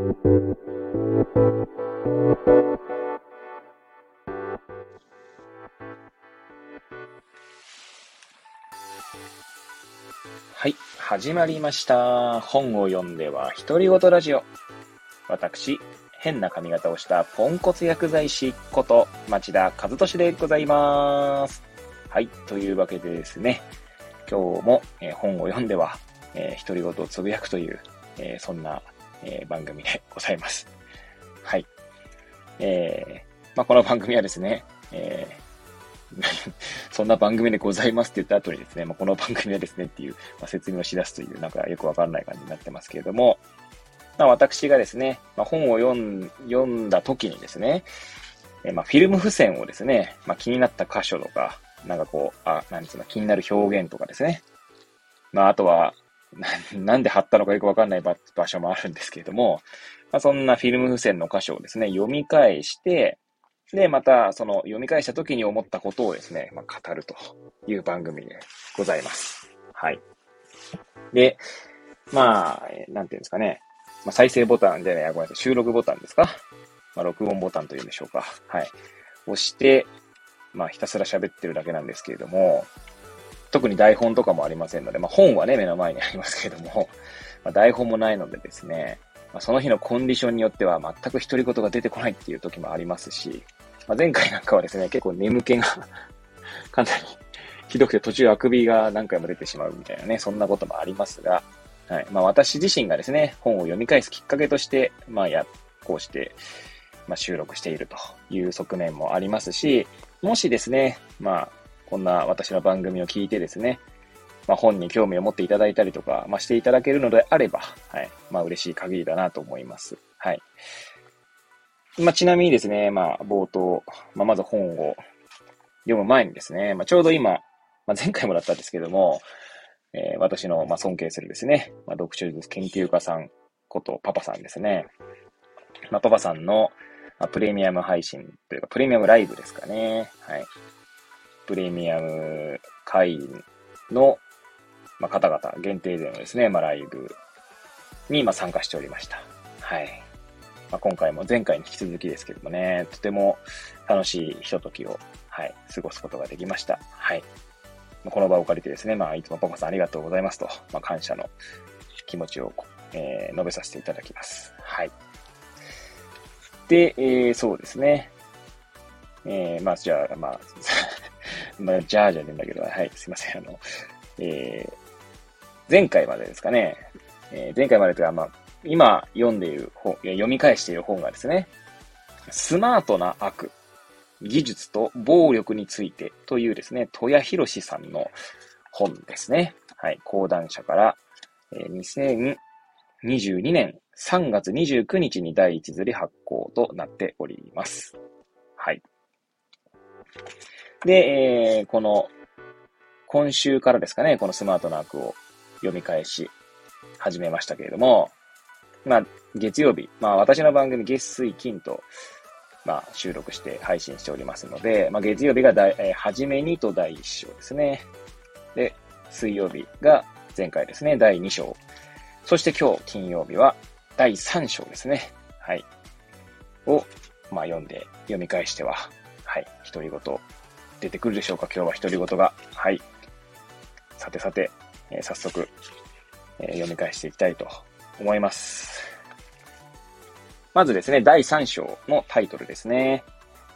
はい、始まりました。本を読んでは独り言ラジオ。私、変な髪型をしたポンコツ薬剤師こと町田和俊でございます。はい、というわけでですね、今日も、えー、本を読んでは、えー、独り言をつぶやくという、えー、そんな、えー、番組でございます。はい。えー、まあ、この番組はですね、えー、そんな番組でございますって言った後にですね、まあ、この番組はですねっていう、まあ、説明をし出すという、なんかよくわからない感じになってますけれども、まあ、私がですね、まあ、本を読ん読んだ時にですね、えまあ、フィルム付箋をですね、まあ、気になった箇所とか、なんかこう、あ、なんつうの、気になる表現とかですね。まあ、あとは、なんで貼ったのかよくわかんない場所もあるんですけれども、まあ、そんなフィルム付箋の箇所をですね、読み返して、で、また、その読み返した時に思ったことをですね、まあ、語るという番組でございます。はい。で、まあ、なんていうんですかね。まあ、再生ボタンじゃない、ごめんなさい、収録ボタンですかまあ、録音ボタンというんでしょうか。はい。押して、まあ、ひたすら喋ってるだけなんですけれども、特に台本とかもありませんので、まあ、本はね、目の前にありますけども、まあ、台本もないのでですね、まあ、その日のコンディションによっては全く独り言が出てこないっていう時もありますし、まあ、前回なんかはですね、結構眠気が かなりひどくて途中あくびが何回も出てしまうみたいなね、そんなこともありますが、はい。まあ私自身がですね、本を読み返すきっかけとして、まあや、こうして、まあ収録しているという側面もありますし、もしですね、まあ、こんな私の番組を聞いてですね、まあ本に興味を持っていただいたりとか、まあしていただけるのであれば、はい。まあ嬉しい限りだなと思います。はい。まあちなみにですね、まあ冒頭、まあまず本を読む前にですね、まあちょうど今、まあ前回もだったんですけども、えー、私の、まあ、尊敬するですね、まあ、読書術研究家さんことパパさんですね。まあ、パパさんの、ま、プレミアム配信というか、プレミアムライブですかね。はい。プレミアム会員の、まあ、方々限定でのですね、まあ、ライブに、まあ、参加しておりました。はい。まあ、今回も前回に引き続きですけどもね、とても楽しいひとときを、はい、過ごすことができました。はい。この場を借りてですね、まあ、いつもパパさんありがとうございますと、まあ、感謝の気持ちを、えー、述べさせていただきます。はい。で、えー、そうですね。えー、まあ、じゃあ、まあ、まあ、じゃあじゃねえんだけど、はい、すいません。あの、えー、前回までですかね、えー、前回までというか、まあ、今読んでいる本、読み返している本がですね、スマートな悪技術と暴力についてというですね、戸谷博さんの本ですね。はい。講談社から、えー、2022年3月29日に第一釣り発行となっております。はい。で、えー、この、今週からですかね、このスマートな悪を読み返し始めましたけれども、まあ、月曜日、まあ私の番組月水金と、まあ、収録して配信しておりますので、まあ、月曜日が第、えー、初めにと第1章ですね。で、水曜日が前回ですね、第2章。そして今日金曜日は第3章ですね。はい。を、まあ、読んで、読み返しては、はい、独り言出てくるでしょうか？今日は独り言が。はい。さてさて、えー、早速、えー、読み返していきたいと思います。まずですね、第3章のタイトルですね。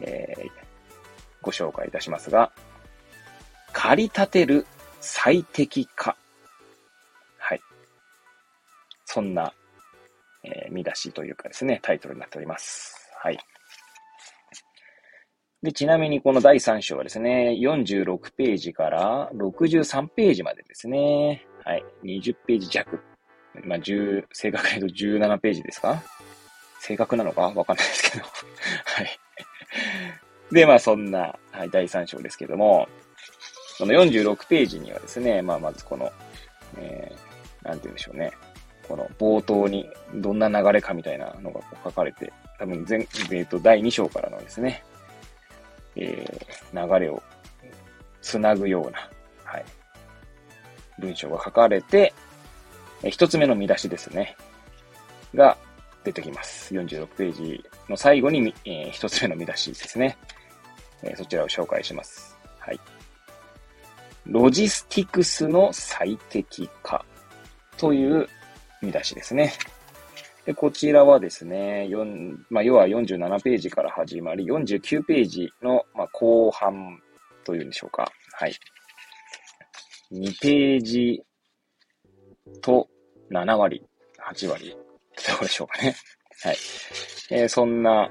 えー、ご紹介いたしますが、駆り立てる最適化。はい。そんな、えー、見出しというかですね、タイトルになっております。はい。で、ちなみにこの第3章はですね、46ページから63ページまでですね。はい。20ページ弱。まあ、10、正確に言うと17ページですか？正確なのか？わかんないですけど はい。で、まあそんな、はい、第3章ですけども、この46ページにはですね、まあまずこの、えー、なんて言うんでしょうね。この冒頭にどんな流れかみたいなのが書かれて、多分前、えー、と第2章からのですね、えー、流れをつなぐような、はい、文章が書かれて、えー、一つ目の見出しですね。が、出てきます。46ページの最後に、えー、一つ目の見出しですね。えー、そちらを紹介します。はい。ロジスティクスの最適化という見出しですね。で、こちらはですね、4まあ、要は47ページから始まり、49ページの、まあ、後半というんでしょうか。はい。2ページと7割、8割ってところでしょうかね。はい。えー、そんな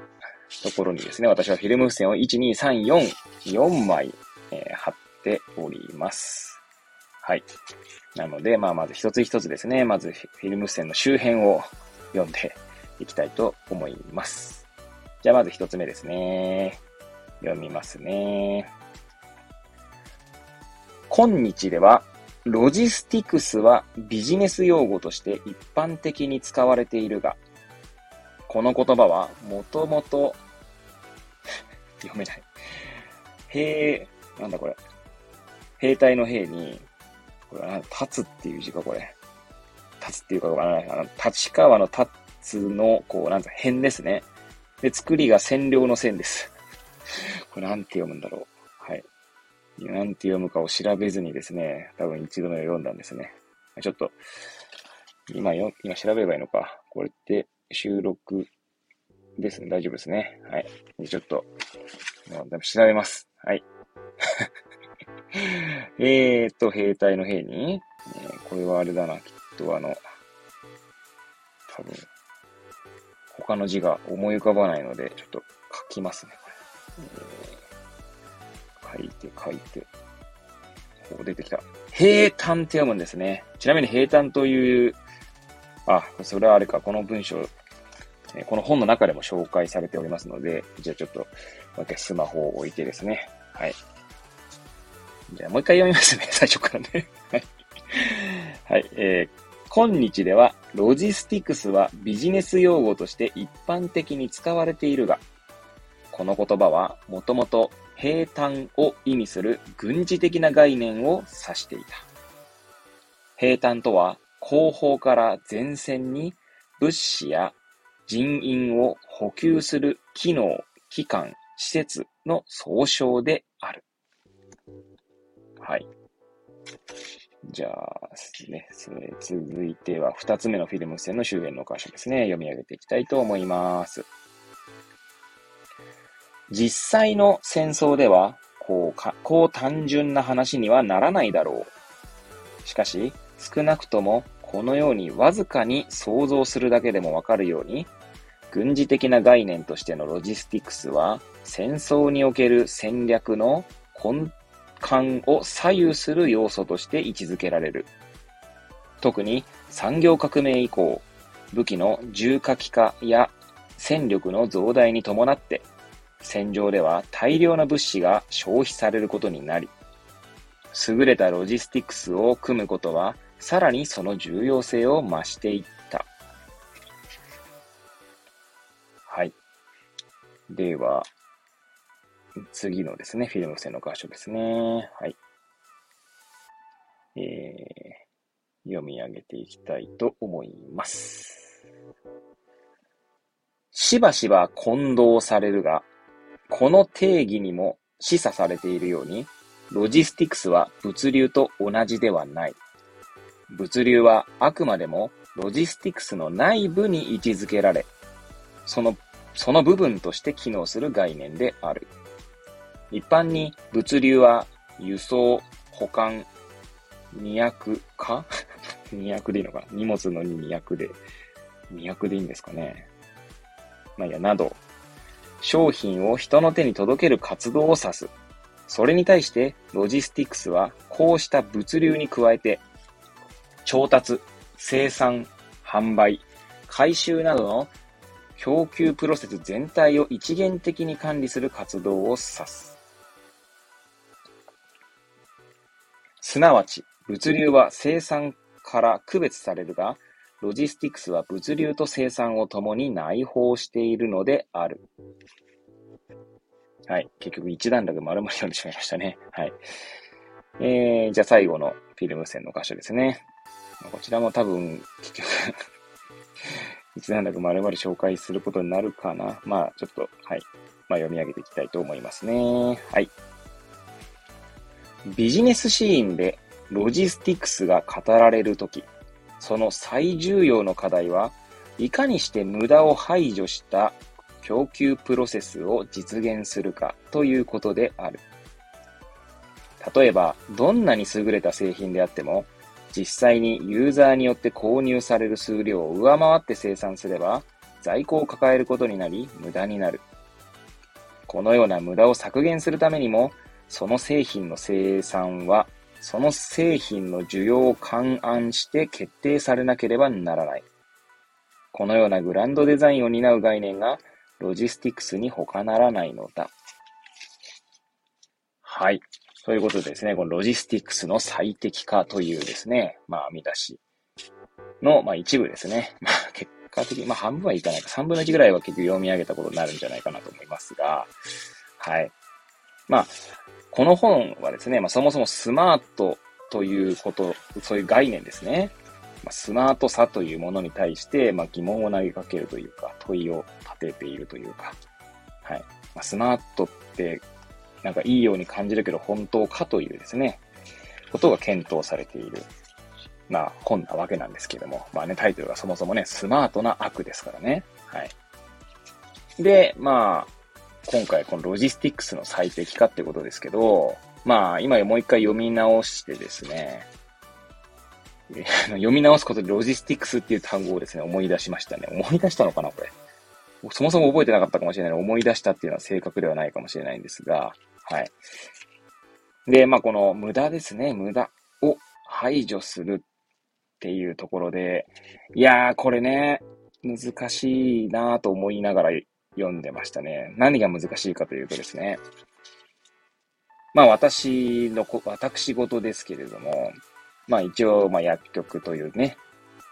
ところにですね、私はフィルム付箋を1、2、3、4、4枚、えー、貼っております。はい。なので、まあ、まず一つ一つですね、まずフィルム付箋の周辺を読んでいきたいと思います。じゃあまず一つ目ですね。読みますね。今日では、ロジスティクスはビジネス用語として一般的に使われているが、この言葉はもともと 読めない。兵、なんだこれ。兵隊の兵に、これは立つっていう字か、これ。立つっていうか。あの、立川の立つの、こう、なんか変ですね。で、作りが占領の線です。これなんて読むんだろう。はい。なんて読むかを調べずにですね、多分一度目を読んだんですね。ちょっと、今よ、今調べればいいのか。これって収録ですね。大丈夫ですね。はい。でちょっと、調べます。はい。えーと、兵隊の兵に、えー、これはあれだな。きっとあの、多分、他の字が思い浮かばないので、ちょっと書きますね、これ。書いて書いて。こう出てきた。平坦って読むんですね。ちなみに平坦という、あ、それはあれか、この文章、この本の中でも紹介されておりますので、じゃあちょっと、もう一回スマホを置いてですね。はい。じゃあもう一回読みますね、最初からね。はい。はい、えー、今日では、ロジスティクスはビジネス用語として一般的に使われているが、この言葉はもともと平坦を意味する軍事的な概念を指していた。平坦とは後方から前線に物資や人員を補給する機能、機関、施設の総称である。はい。じゃあ、ね、続いては二つ目のフィルム線の周辺の箇所ですね。読み上げていきたいと思います。実際の戦争では、こうか、こう単純な話にはならないだろう。しかし、少なくともこのようにわずかに想像するだけでもわかるように、軍事的な概念としてのロジスティクスは、戦争における戦略の根感を左右する要素として位置づけられる。特に産業革命以降、武器の重火器化や戦力の増大に伴って、戦場では大量な物資が消費されることになり、優れたロジスティクスを組むことは、さらにその重要性を増していった。はい。では、次のですね、フィルム線の箇所ですね。はい。えー、読み上げていきたいと思います。しばしば混同されるが、この定義にも示唆されているように、ロジスティクスは物流と同じではない。物流はあくまでもロジスティクスの内部に位置づけられ、その、その部分として機能する概念である。一般に物流は輸送、保管、二役か？二役でいいのか荷物の二役で、二役でいいんですかね？まあ、いや、など、商品を人の手に届ける活動を指す。それに対して、ロジスティクスは、こうした物流に加えて、調達、生産、販売、回収などの供給プロセス全体を一元的に管理する活動を指す。すなわち、物流は生産から区別されるが、ロジスティクスは物流と生産を共に内包しているのである。はい。結局一段落丸々読んでしまいましたね。はい。えー、じゃあ最後のフィルム線の箇所ですね。こちらも多分、結局いつなんだか丸々紹介することになるかな。まあ、ちょっと、はい。まあ、読み上げていきたいと思いますね。はい。ビジネスシーンでロジスティクスが語られるとき、その最重要の課題は、いかにして無駄を排除した供給プロセスを実現するかということである。例えば、どんなに優れた製品であっても、実際にユーザーによって購入される数量を上回って生産すれば、在庫を抱えることになり、無駄になる。このような無駄を削減するためにも、その製品の生産は、その製品の需要を勘案して決定されなければならない。このようなグランドデザインを担う概念が、ロジスティクスに他ならないのだ。はい。ということでですね、このロジスティクスの最適化というですね、まあ、見出しの、まあ、一部ですね。まあ、結果的に、まあ、半分はいかないか、三分の一ぐらいは結局読み上げたことになるんじゃないかなと思いますが、はい。まあ、この本はですね、まあ、そもそもスマートということ、そういう概念ですね。まあ、スマートさというものに対して、まあ、疑問を投げかけるというか、問いを立てているというか、はい。まあ、スマートってなんかいいように感じるけど本当かというですね、ことが検討されている、まあ本なわけなんですけども、まあね、タイトルがそもそもね、スマートな悪ですからね。はい。で、まあ、今回このロジスティックスの最適化ってことですけど、まあ今もう一回読み直してですね、読み直すことでロジスティックスっていう単語をですね、思い出しましたね。思い出したのかなこれ。そもそも覚えてなかったかもしれない。思い出したっていうのは正確ではないかもしれないんですが、はい。で、まあ、この無駄ですね。無駄を排除するっていうところで、いやー、これね、難しいなと思いながら読んでましたね。何が難しいかというとですね。まあ私のこ、私事ですけれども、まあ一応、まあ薬局というね、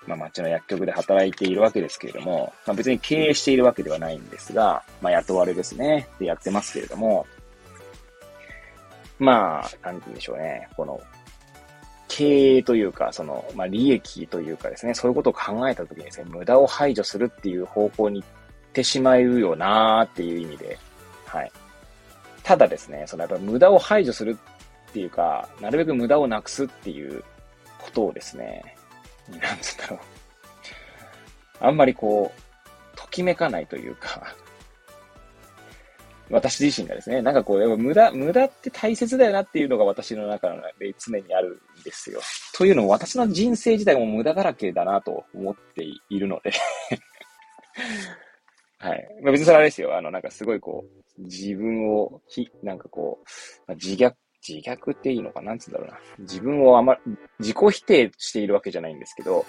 まあ町の薬局で働いているわけですけれども、まあ別に経営しているわけではないんですが、まあ雇われですね、でやってますけれども、まあ、なんて言うんでしょうね。この、経営というか、その、まあ、利益というかですね、そういうことを考えたときにですね、無駄を排除するっていう方向にってしまうよなーっていう意味で、はい。ただですね、そのやっぱ無駄を排除するっていうか、なるべく無駄をなくすっていうことをですね、なんつうんだろう。あんまりこう、ときめかないというか、私自身がですね、なんかこう、やっぱ無駄、無駄って大切だよなっていうのが私の中で常にあるんですよ。というのも私の人生自体も無駄だらけだなと思っているのではい。まあ、別にそれあれですよ。あの、なんかすごいこう、自分を、ひ、なんかこう、自虐、自虐っていいのかなんつうんだろうな。自分をあま、自己否定しているわけじゃないんですけど、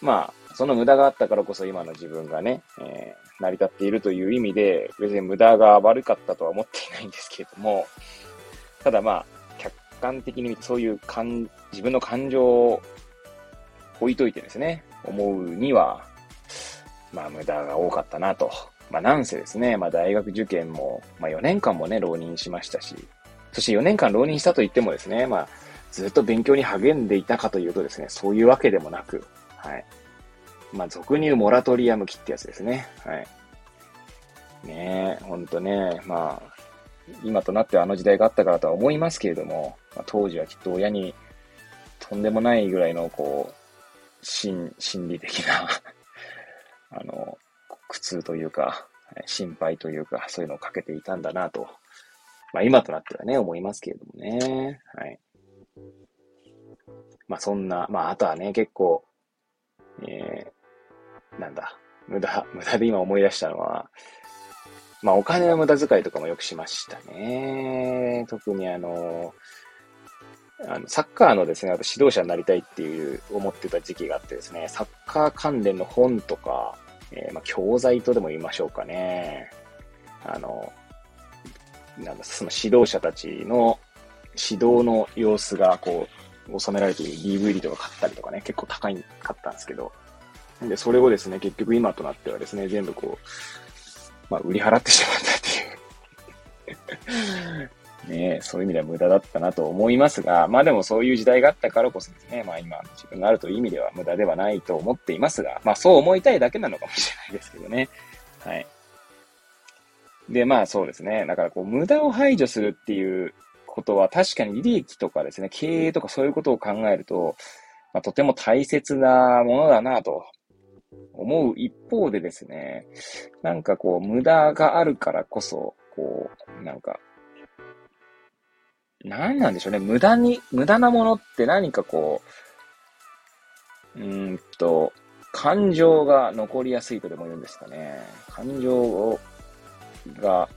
まあ、その無駄があったからこそ今の自分がね、えー、成り立っているという意味で、別に無駄が悪かったとは思っていないんですけれども、ただまあ、客観的にそういう感、自分の感情を置いといてですね、思うには、まあ無駄が多かったなと。まあなんせですね、まあ大学受験も、まあ4年間もね、浪人しましたし、そして4年間浪人したと言ってもですね、まあずっと勉強に励んでいたかというとですね、そういうわけでもなく、はい。まあ、俗に言うモラトリアム期ってやつですね。はい。ねえ、ほんとね、まあ、今となってはあの時代があったからとは思いますけれども、まあ、当時はきっと親にとんでもないぐらいの、こう、心、心理的なあの、苦痛というか、心配というか、そういうのをかけていたんだなと、まあ今となってはね、思いますけれどもね。はい。まあそんな、まああとはね、結構、えー、なんだ、無駄、無駄で今思い出したのは、まあお金の無駄遣いとかもよくしましたね。特にあの、あのサッカーのですね、指導者になりたいっていう思ってた時期があってですね、サッカー関連の本とか、えー、まあ教材とでも言いましょうかね。あの、なんだ、その指導者たちの指導の様子がこう収められている DVD とか買ったりとかね、結構高いかったんですけど、で、それをですね、結局今となってはですね、全部こう、まあ、売り払ってしまったっていうねそういう意味では無駄だったなと思いますが、まあでもそういう時代があったからこそですね、まあ今自分があるという意味では無駄ではないと思っていますが、まあそう思いたいだけなのかもしれないですけどね。はい。で、まあそうですね。だからこう無駄を排除するっていうことは確かに利益とかですね、経営とかそういうことを考えると、まあ、とても大切なものだなと思う一方でですね、なんかこう無駄があるからこそ、こう、なんか何なんでしょうね。無駄に、無駄なものって何かこう、うんと、感情が残りやすいとでも言うんですかね。感情を、が、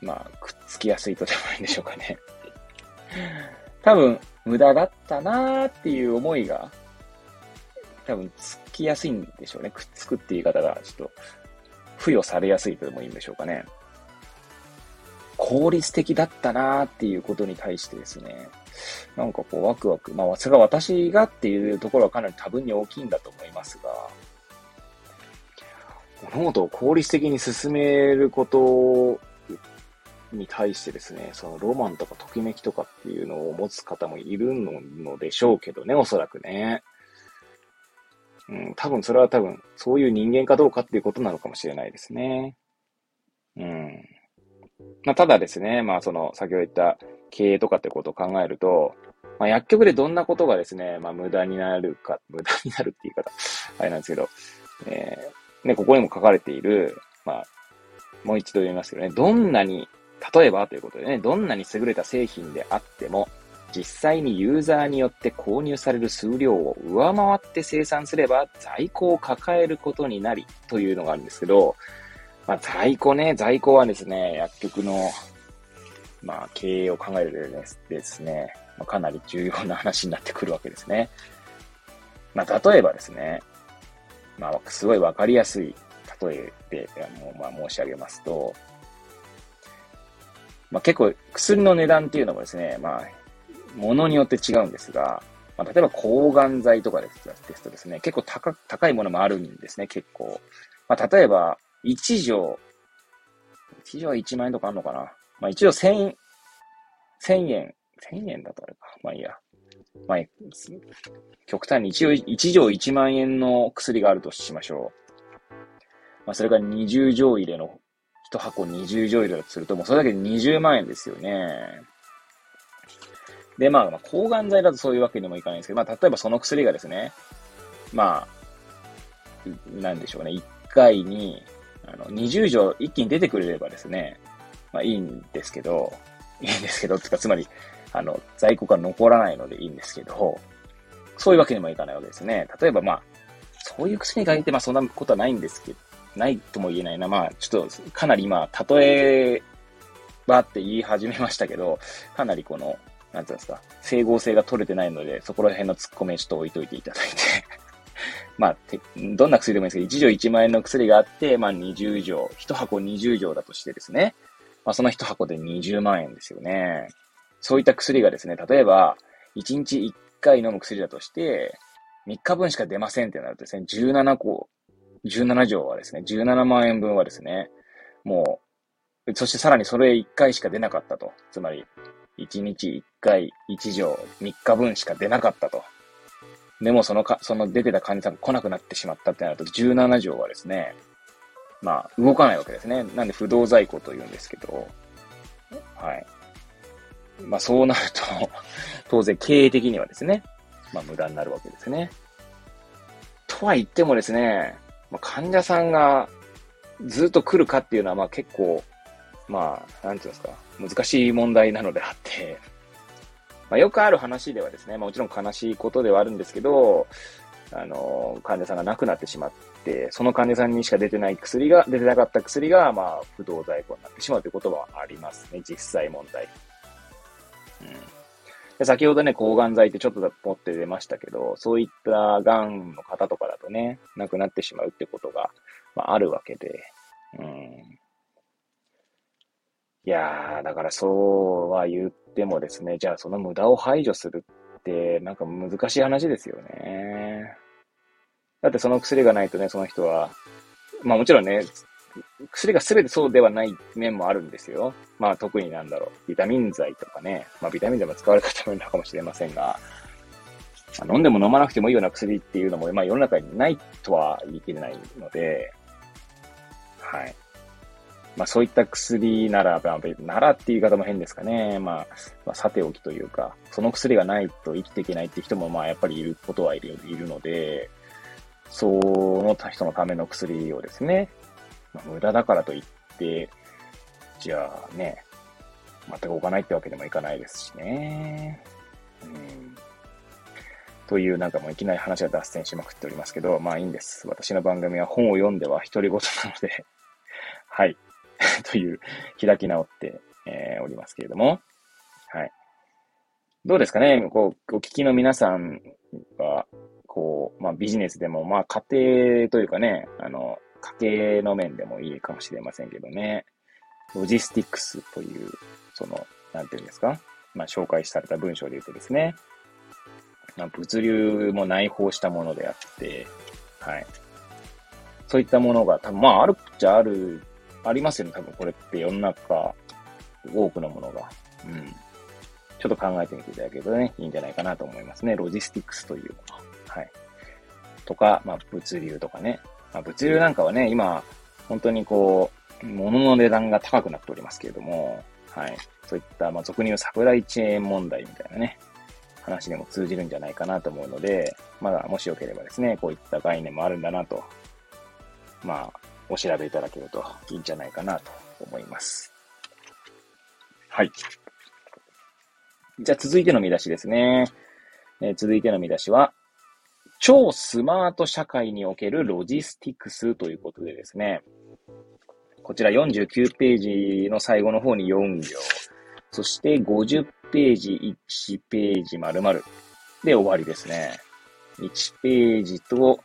まあ、くっつきやすいとでもいいんでしょうかね。多分、無駄だったなーっていう思いが、多分、つきやすいんでしょうね。くっつくっていう言い方が、ちょっと、付与されやすいとでもいいんでしょうかね。効率的だったなーっていうことに対してですね、なんかこうワクワク、まあそれが私がっていうところはかなり多分に大きいんだと思いますが、物事を効率的に進めることに対してですね、そのロマンとかときめきとかっていうのを持つ方もいるのでしょうけどね、おそらくね。うん、多分それは多分、そういう人間かどうかっていうことなのかもしれないですね。うん。まあ、ただですね、まあ、その、先ほど言った経営とかってことを考えると、まあ、薬局でどんなことがですね、まあ、無駄になるか、無駄になるって言い方、あれなんですけど、えー、ね、ここにも書かれている、まあ、もう一度言いますけどね、どんなに、例えばということでね、どんなに優れた製品であっても、実際にユーザーによって購入される数量を上回って生産すれば在庫を抱えることになりというのがあるんですけど、まあ、在庫ね、在庫はですね、薬局の、まあ、経営を考える上でですね、まあ、かなり重要な話になってくるわけですね。まあ、例えばですね、まあ、すごいわかりやすい例えで、あの、まあ、申し上げますと、まあ、結構薬の値段っていうのもですね、まあ、ものによって違うんですが、まあ、例えば抗がん剤とかですですとですね、結構高高いものもあるんですね、結構。まあ、例えば、1錠、1錠は1万円とかあるのかなまあ1錠1000、1000円、1000円だとあれか。まあいいや。まあ、極端に1錠 ,1 錠1万円の薬があるとしましょう。まあそれが20錠入れの、1箱20錠入れだとすると、もうそれだけで20万円ですよね。で、まあ、まあ、抗がん剤だとそういうわけにもいかないんですけど、まあ、例えばその薬がですね、まあ、なんでしょうね、1回に、あの、20錠一気に出てくれればですね、まあいいんですけど、いいんですけど、つか、つまり、あの、在庫が残らないのでいいんですけど、そういうわけにもいかないわけですね。例えばまあ、そういう薬に限ってまあそんなことはないんですけど、ないとも言えないな。まあ、ちょっと、かなり今、例えばって言い始めましたけど、かなりこの、なんていうんですか、整合性が取れてないので、そこら辺の突っ込みちょっと置いといていただいてまあ、どんな薬でもいいんですけど、1錠1万円の薬があって、まあ20錠、1箱20錠だとしてですね、まあその1箱で20万円ですよね。そういった薬がですね、例えば、1日1回飲む薬だとして、3日分しか出ませんってなるとですね、17個、17錠はですね、17万円分はですね、もう、そしてさらにそれ1回しか出なかったと。つまり、1日1回1錠3日分しか出なかったと。でもそのか、その出てた患者さんが来なくなってしまったってなると、17条はですね、まあ、動かないわけですね。なんで不動在庫と言うんですけど、はい。まあ、そうなると 当然経営的にはですね、まあ、無駄になるわけですね。とは言ってもですね、まあ、患者さんがずっと来るかっていうのは、まあ結構、まあ、なんていうんですか、難しい問題なのであって、まあ、よくある話ではですね、まあ、もちろん悲しいことではあるんですけど、あの、患者さんが亡くなってしまって、その患者さんにしか出てない薬が、出てなかった薬が、まあ、不動在庫になってしまうということはありますね、実際問題。うん。で先ほどね、抗がん剤ってちょっと持って出ましたけど、そういった癌の方とかだとね、亡くなってしまうってことが、まあ、あるわけで、うん。いやー、だからそうは言ってもですね、じゃあその無駄を排除するって、なんか難しい話ですよね。だってその薬がないとね、その人は、まあもちろんね、薬が全てそうではない面もあるんですよ。まあ特になんだろう、ビタミン剤とかね、まあビタミン剤も使われる方もいるのかもしれませんが、飲んでも飲まなくてもいいような薬っていうのも、まあ世の中にないとは言い切れないので、はい。まあそういった薬なら、まあ、ならっていう言い方も変ですかね。まあ、まあ、さておきというか、その薬がないと生きていけないって人もまあやっぱりいることはいるいるので、その人のための薬をですね、まあ、無駄だからといって、じゃあね、全く置かないってわけでもいかないですしね。うん。というなんかもういきなり話が脱線しまくっておりますけど、まあいいんです。私の番組は本を読んでは独り言なのではい。という開き直って、えー、おりますけれども、はい。どうですかね？こう、お聞きの皆さんは、こう、まあビジネスでも、まあ家庭というかね、あの、家計の面でもいいかもしれませんけどね、ロジスティックスという、その、なんていうんですか？まあ紹介された文章で言うとですね、まあ、物流も内包したものであって、はい。そういったものが多分、まああるっちゃあるありますよね、多分これって世の中、多くのものが。うん。ちょっと考えてみていただけるとね、いいんじゃないかなと思いますね。ロジスティックスというもの。はい。とか、まあ、物流とかね。まあ、物流なんかはね、今、本当にこう、物の値段が高くなっておりますけれども、はい。そういった、まあ、俗に言うサプライチェーン問題みたいなね、話でも通じるんじゃないかなと思うので、まだもしよければですね、こういった概念もあるんだなと、まあ、お調べいただけるといいんじゃないかなと思います。はい。じゃあ続いての見出しですね。えー、続いての見出しは、超スマート社会におけるロジスティクスということでですね、こちら49ページの最後の方に4行、そして50ページ1ページ丸々で終わりですね。1ページと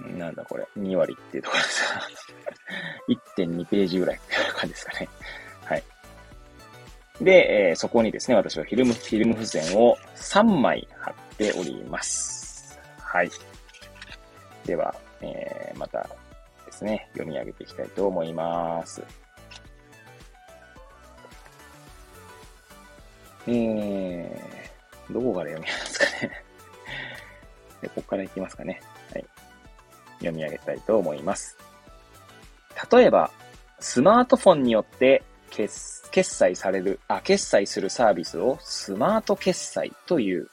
なんだこれ、2割っていうところでさ、1.2ページぐらいっていう感じですかね。はい。で、えー、そこにですね、私はフィルム、フィルム付箋を3枚貼っております。はい。では、えー、またですね、読み上げていきたいと思います。えー、どこから読みますかね。で、ここからいきますかね。読み上げたいと思います。例えば、スマートフォンによって決決済される、あ、決済するサービスをスマート決済という。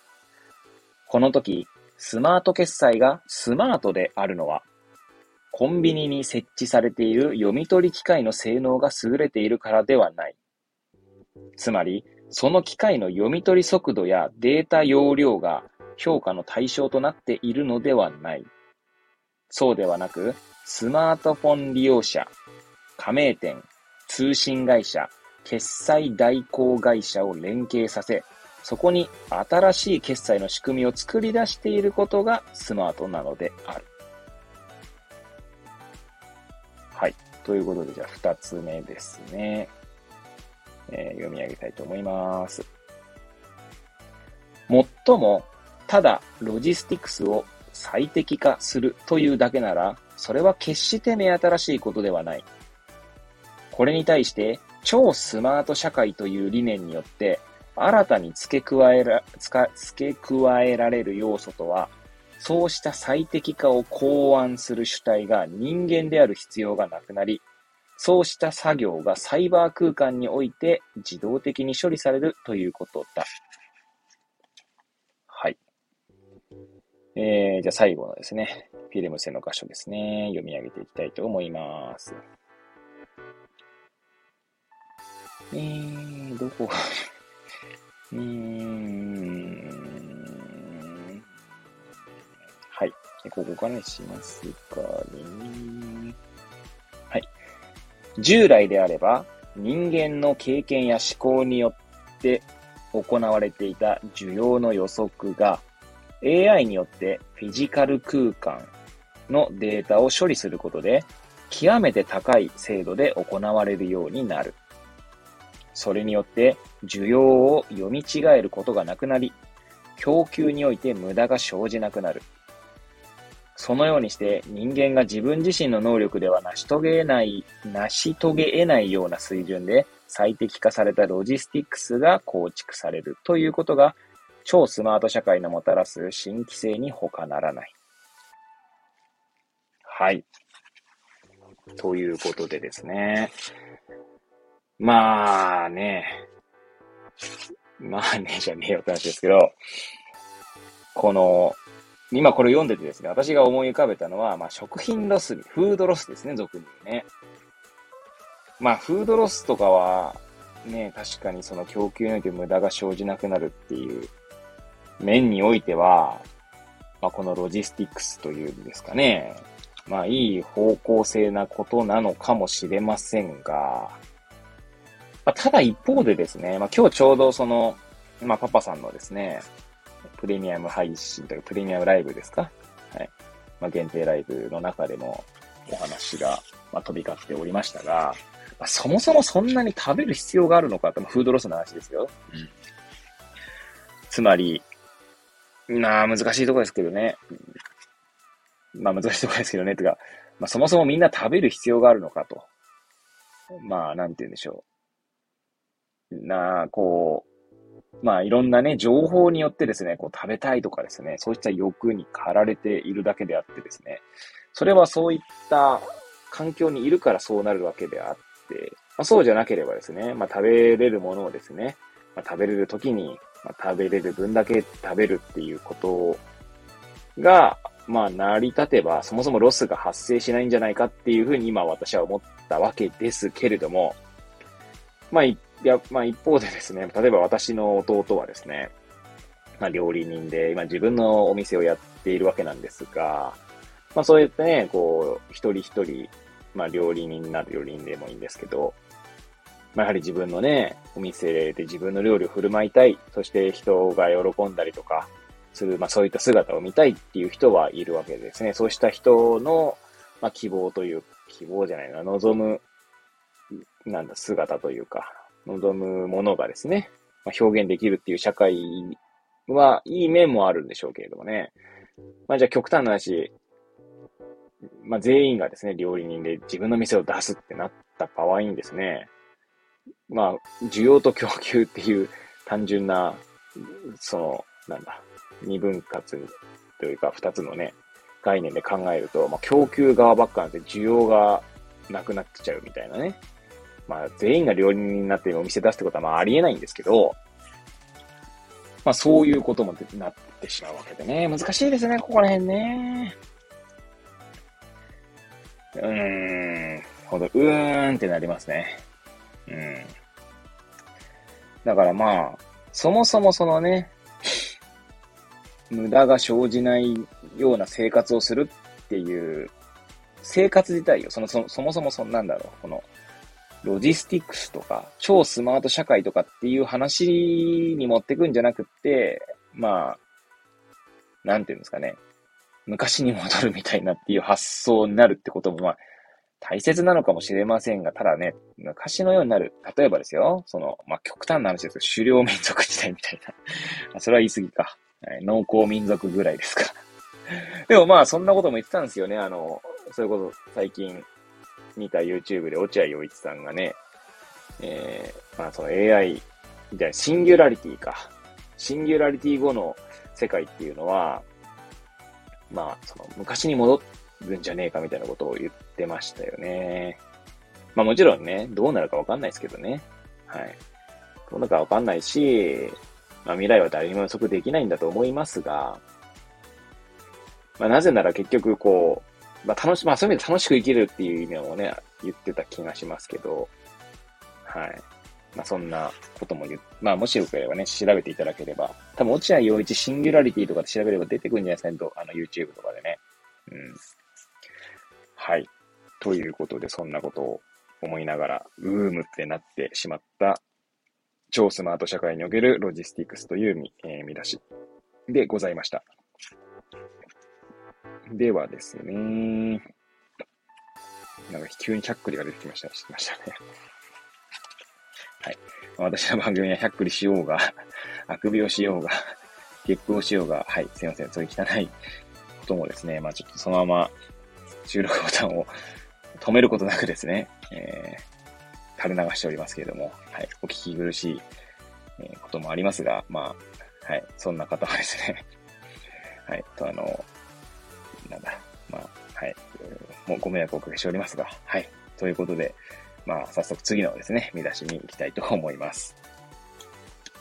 この時、スマート決済がスマートであるのは、コンビニに設置されている読み取り機械の性能が優れているからではない。つまり、その機械の読み取り速度やデータ容量が評価の対象となっているのではない。そうではなく、スマートフォン利用者、加盟店、通信会社、決済代行会社を連携させ、そこに新しい決済の仕組みを作り出していることがスマートなのである。はい。ということで、じゃあ二つ目ですね。えー、読み上げたいと思います。最も、ただロジスティクスを最適化するというだけなら、それは決して目新しいことではない。これに対して、超スマート社会という理念によって、新たに付け加えら、付け加えられる要素とは、そうした最適化を考案する主体が人間である必要がなくなり、そうした作業がサイバー空間において自動的に処理されるということだ。えー、じゃあ最後のですね、フィルム線の箇所ですね、読み上げていきたいと思います。えー、どこ？うーん。はい。ここからにしますかね。はい。従来であれば、人間の経験や思考によって行われていた需要の予測が AI によってフィジカル空間のデータを処理することで、極めて高い精度で行われるようになる。それによって需要を読み違えることがなくなり、供給において無駄が生じなくなる。そのようにして人間が自分自身の能力では成し遂げない、成し遂げ得ないような水準で最適化されたロジスティックスが構築されるということが超スマート社会のもたらす新規性に他ならない。はい。ということでですね。まあね。まあね、じゃねえよって話ですけど、この、今これ読んでてですね、私が思い浮かべたのは、まあ食品ロスに、フードロスですね、俗にね。まあフードロスとかは、ね、確かにその供給において無駄が生じなくなるっていう面においては、まあこのロジスティックスというんですかね、まあいい方向性なことなのかもしれませんが、まあ、ただ一方でですね、まあ今日ちょうどその、まあパパさんのですね、プレミアム配信というか、プレミアムライブですか？はい。まあ、限定ライブの中でもお話が、まあ、飛び交っておりましたが、まあ、そもそもそんなに食べる必要があるのかって、フードロスの話ですよ。うん。つまり、まあ、難しいとこですけどね。まあ、難しいとこですけどね。てか、まあ、そもそもみんな食べる必要があるのかと。まあ、なんて言うんでしょう。なあ、こう、まあいろんなね、情報によってですね、こう食べたいとかですね、そういった欲に駆られているだけであってですね、それはそういった環境にいるからそうなるわけであって、まあ、そうじゃなければですね、まあ食べれるものをですね、まあ、食べれる時に、まあ、食べれる分だけ食べるっていうことが、まあ成り立てば、そもそもロスが発生しないんじゃないかっていうふうに今私は思ったわけですけれども、まあいや、まあ一方でですね、例えば私の弟はですね、まあ料理人で、今自分のお店をやっているわけなんですが、まあそうやってね、こう、一人一人、まあ料理人なる料理人でもいいんですけど、まあやはり自分のね、お店で自分の料理を振る舞いたい、そして人が喜んだりとか、する、まあそういった姿を見たいっていう人はいるわけですね。そうした人の、まあ希望という、希望じゃないな、望む、なんだ、姿というか、望むものがですね、まあ、表現できるっていう社会はいい面もあるんでしょうけれどもね。まあじゃあ極端な話、まあ全員がですね、料理人で自分の店を出すってなった場合にですね、まあ需要と供給っていう単純な、その、なんだ、二分割というか二つのね、概念で考えると、まあ供給側ばっかなんで需要がなくなっちゃうみたいなね。まあ、全員が料理人になってお店出すってことはまあありえないんですけど、まあそういうこともなってしまうわけでね。難しいですね、ここら辺ね。うーん、ほど、うーんってなりますね。うん。だからまあ、そもそもそのね、無駄が生じないような生活をするっていう、生活自体よ。その、そそもそもそんなんだろう。この、ロジスティックスとか、超スマート社会とかっていう話に持ってくんじゃなくって、まあ、なんていうんですかね。昔に戻るみたいなっていう発想になるってことも、まあ、大切なのかもしれませんが、ただね、昔のようになる。例えばですよ、その、まあ、極端な話ですけど、狩猟民族時代みたいな。それは言い過ぎか。農耕民族ぐらいですか。でもまあ、そんなことも言ってたんですよね。あの、そういうこと、最近、見た YouTube で落合陽一さんがね、えー、まあその AI、じゃシンギュラリティか。シンギュラリティ後の世界っていうのは、まあその昔に戻っるんじゃねえかみたいなことを言ってましたよね。まあもちろんね、どうなるかわかんないですけどね。はい。どうなるかわかんないし、まあ未来は誰にも予測できないんだと思いますが、まあなぜなら結局こう、まあ楽し、まあそういう意味で楽しく生きるっていう意味をね、言ってた気がしますけど、はい。まあそんなことも言うまあもしよければね、調べていただければ、多分落合陽一シンギュラリティとかで調べれば出てくるんじゃないですかね、あの YouTube とかでね。うん。はい。ということで、そんなことを思いながら、うーむってなってしまった超スマート社会におけるロジスティクスという見,、えー、見出しでございました。ではですね、なんか急に100クリが出てきました、しましたね。はい。私の番組は100クリしようが、あくびをしようが、ゲップをしようが、はい、すいません。そういう汚いこともですね、まあちょっとそのまま収録ボタンを止めることなくですね、えー、垂れ流しておりますけれども、はい、お聞き苦しい、え、こともありますが、まあ、はい、そんな方はですね、はい、とあの、なんだ、まあ、はい、もうご迷惑をおかけしておりますが、はい、ということで、まあ、早速次のですね、見出しに行きたいと思います。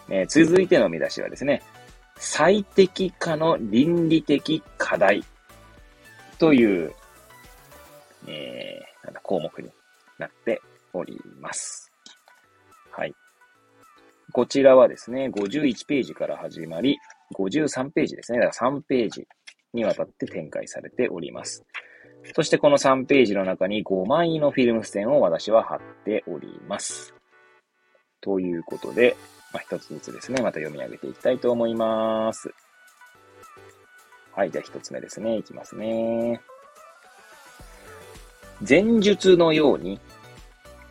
えー、続いての見出しはですね、最適化の倫理的課題という、えー、なんだ項目になっております。はい。こちらはですね、51ページから始まり、53ページですね。だから3ページにわたって展開されております。そしてこの3ページの中に5枚のフィルム付箋を私は貼っております。ということで、まあ、一つずつですね、また読み上げていきたいと思います。はい、じゃあ一つ目ですね。いきますね。前述のように、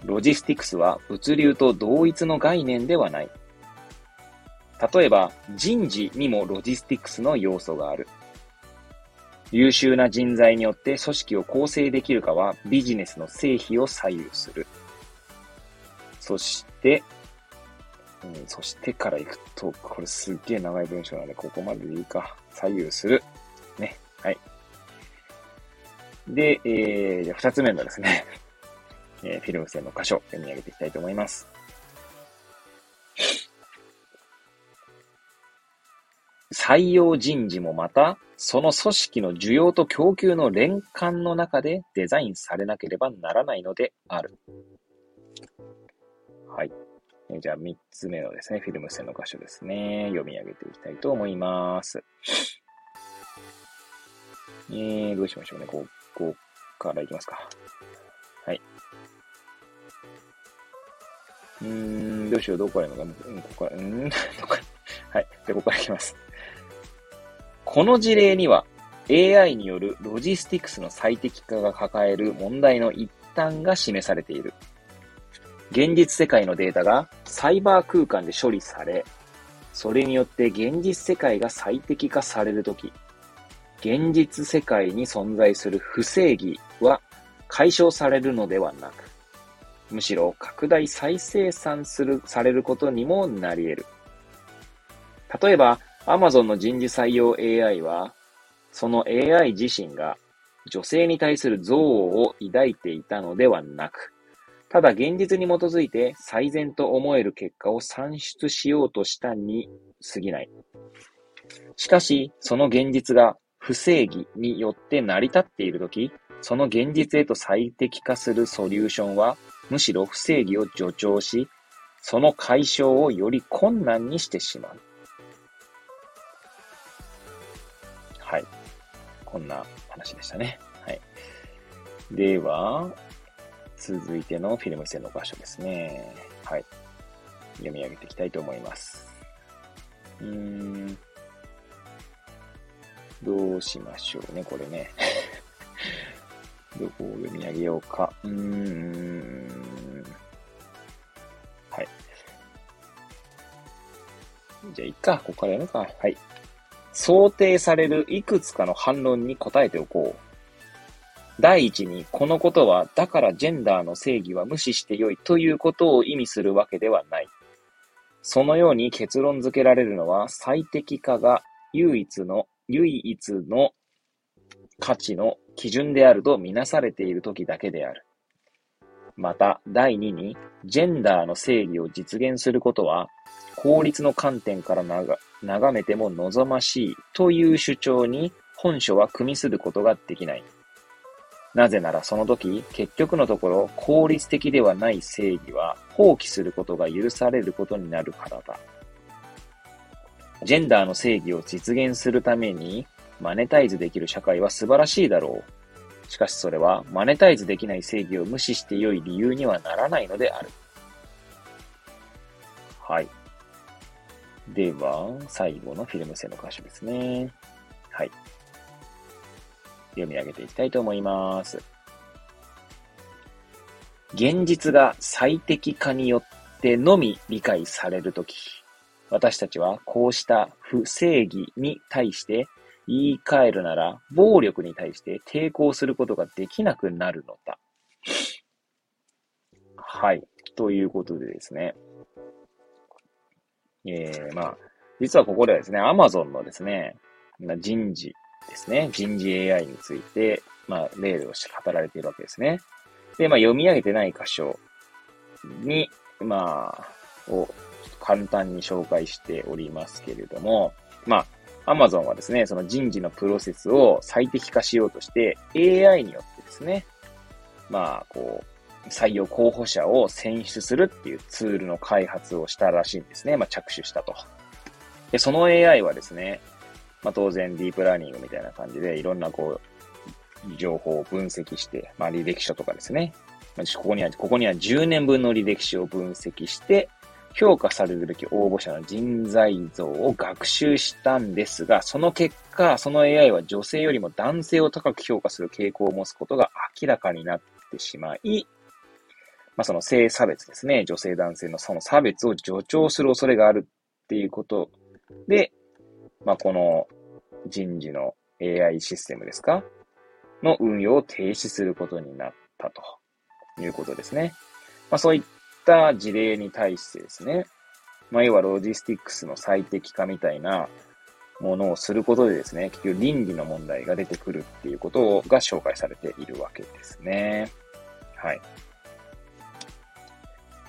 ロジスティクスは物流と同一の概念ではない。例えば、人事にもロジスティクスの要素がある。優秀な人材によって組織を構成できるかはビジネスの成否を左右する。そして、うん、そしてから行くと、これすっげえ長い文章なんで、ここまででいいか。左右する。ね。はい。で、えー、じゃあ二つ目のですね、えー、フィルム線の箇所、読み上げていきたいと思います。採用人事もまた、その組織の需要と供給の連関の中でデザインされなければならないのである。はい。じゃあ、3つ目のですね、フィルム線の箇所ですね。読み上げていきたいと思います。えー、どうしましょうね。こうこからいきますか。はい。うーん、どうしよう、どこからやるのか。うん、ここから、うん、どこから。はい。で、ここからいきます。この事例には AI によるロジスティクスの最適化が抱える問題の一端が示されている。現実世界のデータがサイバー空間で処理され、それによって現実世界が最適化されるとき、現実世界に存在する不正義は解消されるのではなく、むしろ拡大再生産する、されることにもなり得る。例えば、Amazon の人事採用 AI は、その AI 自身が女性に対する憎悪を抱いていたのではなく、ただ現実に基づいて最善と思える結果を算出しようとしたに過ぎない。しかし、その現実が不正義によって成り立っているとき、その現実へと最適化するソリューションは、むしろ不正義を助長し、その解消をより困難にしてしまう。はい。こんな話でしたね。はい。では、続いてのフィルム線の場所ですね。はい。読み上げていきたいと思います。うーん。どうしましょうね、これね。どこを読み上げようか。うーん。はい。じゃあ、いっか。ここからやるか。はい。想定されるいくつかの反論に答えておこう。第一に、このことは、だからジェンダーの正義は無視してよいということを意味するわけではない。そのように結論付けられるのは、最適化が唯一の、唯一の価値の基準であるとみなされている時だけである。また、第二に、ジェンダーの正義を実現することは、法律の観点から眺めても望ましいという主張に本書は組みすることができない。なぜならその時、結局のところ効率的ではない正義は放棄することが許されることになるからだ。ジェンダーの正義を実現するためにマネタイズできる社会は素晴らしいだろう。しかしそれはマネタイズできない正義を無視して良い理由にはならないのである。はい。では、最後のフィルム線の箇所ですね。はい。読み上げていきたいと思います。現実が最適化によってのみ理解されるとき、私たちはこうした不正義に対して言い換えるなら、暴力に対して抵抗することができなくなるのだ。はい。ということでですね。えー、まあ、実はここではですね、アマゾンのですね、人事ですね、人事 AI について、まあ、例をして語られているわけですね。で、まあ、読み上げてない箇所に、まあ、を簡単に紹介しておりますけれども、まあ、アマゾンはですね、その人事のプロセスを最適化しようとして AI によってですね、まあ、こう、採用候補者を選出するっていうツールの開発をしたらしいんですね。まあ、着手したと。で、その AI はですね、まあ、当然ディープラーニングみたいな感じでいろんなこう、情報を分析して、まあ、履歴書とかですね。ま、ここには、ここには10年分の履歴書を分析して、評価されるべき応募者の人材像を学習したんですが、その結果、その AI は女性よりも男性を高く評価する傾向を持つことが明らかになってしまい、まあ、その性差別ですね。女性男性のその差別を助長する恐れがあるっていうことで、まあ、この人事の AI システムですか？の運用を停止することになったということですね。まあ、そういっった事例に対してですね、まあ、要はロジスティックスの最適化みたいなものをすることでですね、結局倫理の問題が出てくるっていうことが紹介されているわけですね。はい。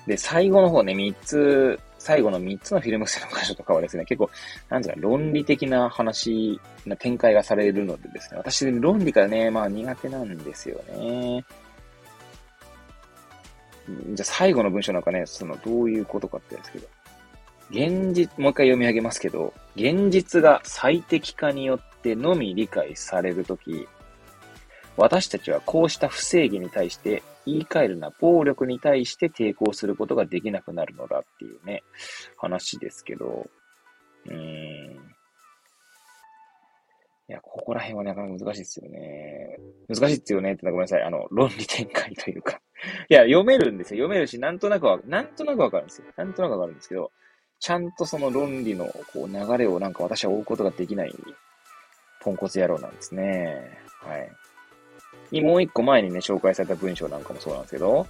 で、最後の方ね、3つ、最後の3つのフィルムスの箇所とかはですね、結構、なんていうか、論理的な話、な展開がされるのでですね、私、論理がね、まあ苦手なんですよね。じゃあ最後の文章なんかね、そのどういうことかって言うんですけど、現実、もう一回読み上げますけど、現実が最適化によってのみ理解されるとき、私たちはこうした不正義に対して言い換えるな暴力に対して抵抗することができなくなるのだっていうね、話ですけど、うーん。いや、ここら辺はなかなか難しいですよね。難しいですよねってのはごめんなさい。あの、論理展開というかいや、読めるんですよ。読めるし、なんとなくは、なんとなくわかるんですよ。なんとなくわかるんですけど、ちゃんとその論理のこう流れをなんか私は追うことができないポンコツ野郎なんですね。はい。もう一個前にね、紹介された文章なんかもそうなんですけど、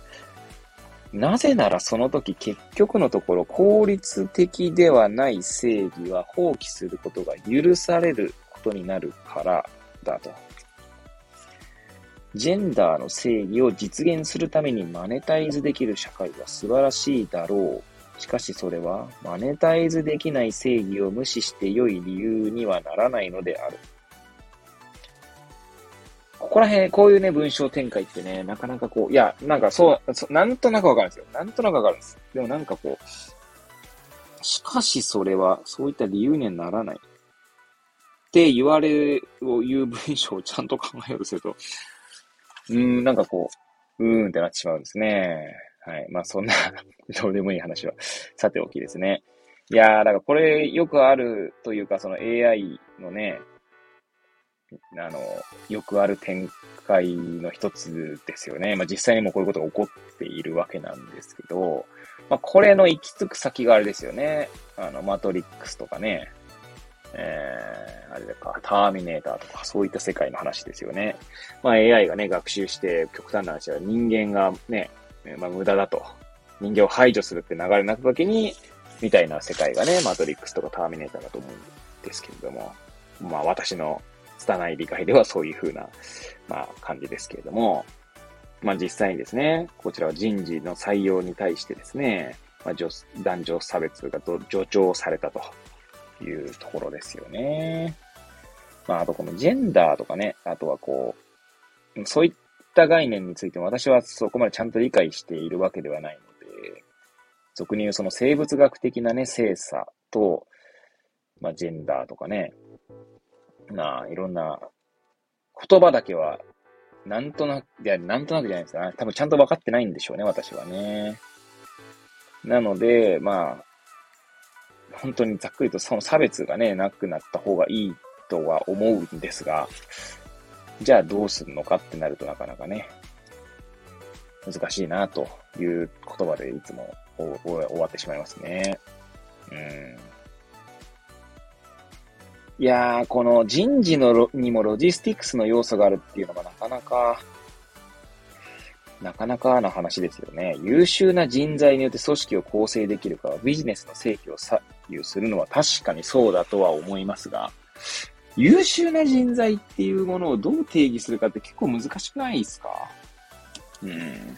なぜならその時結局のところ効率的ではない正義は放棄することが許されることになるからだと。ジェンダーの正義を実現するためにマネタイズできる社会は素晴らしいだろう。しかしそれはマネタイズできない正義を無視して良い理由にはならないのである。ここら辺、こういうね、文章展開ってね、なかなかこう、いや、なんかそう、そなんとなくわかるんですよ。なんとなくわかるんです。でもなんかこう、しかしそれは、そういった理由にはならない。って言われを言う文章をちゃんと考えようとすると、うーん、なんかこう、うーんってなってしまうんですね。はい。まあそんな どうでもいい話はさておきですね。いやー、だからこれよくあるというか、その AI のね、あの、よくある展開の一つですよね。まあ実際にもこういうことが起こっているわけなんですけど、まあこれの行き着く先があれですよね。あの、マトリックスとかね、えー、あれだか、ターミネーターとか、そういった世界の話ですよね。まあ AI がね、学習して、極端な話は人間がね、まあ無駄だと。人間を排除するって流れなった時に、みたいな世界がね、マトリックスとかターミネーターだと思うんですけれども、まあ私の拙い理解ではそういう風な、まあ感じですけれども、まあ実際にですね、こちらは人事の採用に対してですね、まあ、男女差別が助長されたというところですよね。まあ、あとこのジェンダーとかね、あとはこう、そういった概念についても私はそこまでちゃんと理解しているわけではないので、俗に言うその生物学的なね、性差と、まあ、ジェンダーとかね、まあ、いろんな言葉だけは、なんとなく、いや、なんとなくじゃないですか、多分ちゃんと分かってないんでしょうね、私はね。なので、まあ、本当にざっくりとその差別がね、なくなった方がいいとは思うんですが、じゃあどうするのかってなるとなかなかね、難しいなという言葉でいつも終わってしまいますね。うん。いやー、この人事のにもロジスティクスの要素があるっていうのがなかなか、なかなかな話ですよね。優秀な人材によって組織を構成できるかビジネスの成否を左右するのは確かにそうだとは思いますが、優秀な人材っていうものをどう定義するかって結構難しくないですか？うん。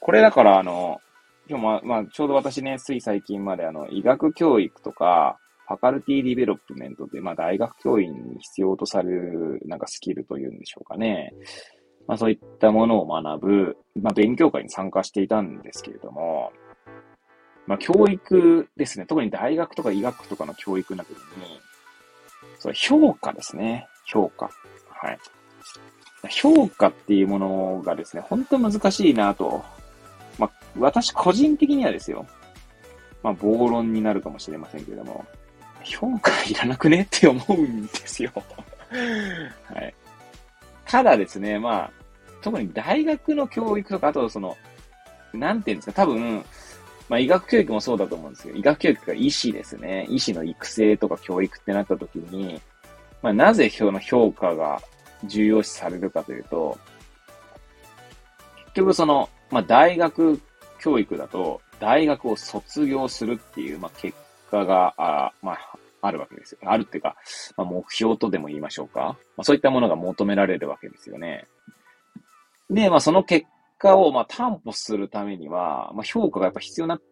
これだからあの、今日も、まあ、ちょうど私ね、つい最近まであの、医学教育とか、 faculty development で、まあ、大学教員に必要とされる、なんかスキルというんでしょうかね。まあ、そういったものを学ぶ、まあ、勉強会に参加していたんですけれども、まあ、教育ですね。特に大学とか医学とかの教育の時に、それ評価ですね。評価。はい。評価っていうものがですね、本当難しいなと。まあ、私個人的にはですよ。まあ、暴論になるかもしれませんけれども、評価いらなくねって思うんですよ。はい。ただですね、まあ、特に大学の教育とか、あとその、なんていうんですか、多分、まあ医学教育もそうだと思うんですけど、医学教育が医師ですね。医師の育成とか教育ってなった時に、まあなぜその評価が重要視されるかというと、結局その、まあ大学教育だと、大学を卒業するっていう、まあ結果が、あまあ、あるわけですよ。あるっていうか、まあ、目標とでも言いましょうか。まあ、そういったものが求められるわけですよね。で、まあ、その結果を、まあ、担保するためには、まあ、評価がやっぱ必要になっ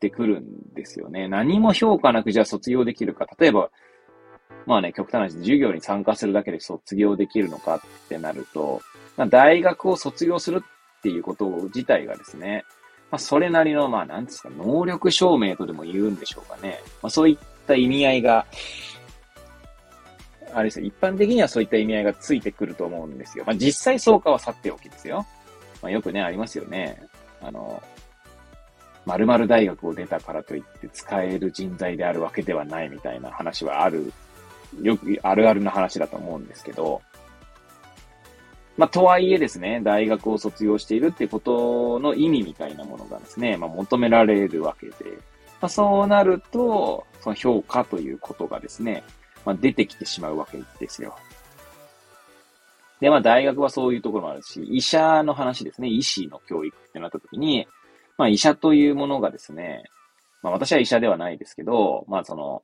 てくるんですよね。何も評価なくじゃあ卒業できるか。例えば、まあね、極端な話、授業に参加するだけで卒業できるのかってなると、まあ、大学を卒業するっていうこと自体がですね、まあ、それなりの、まあ、なんですか、能力証明とでも言うんでしょうかね。まあ、そういっった意味合いが、あれですよ、一般的にはそういった意味合いがついてくると思うんですよ。まあ、実際そうかは去っておきですよ。まあ、よくね、ありますよね。あの、〇〇大学を出たからといって使える人材であるわけではないみたいな話はある、よくあるあるな話だと思うんですけど、まあ、とはいえですね、大学を卒業しているってことの意味みたいなものがですね、まあ、求められるわけで、まあ、そうなると、その評価ということがですね、まあ、出てきてしまうわけですよ。で、まあ大学はそういうところもあるし、医者の話ですね、医師の教育ってなった時に、まあ医者というものがですね、まあ私は医者ではないですけど、まあその、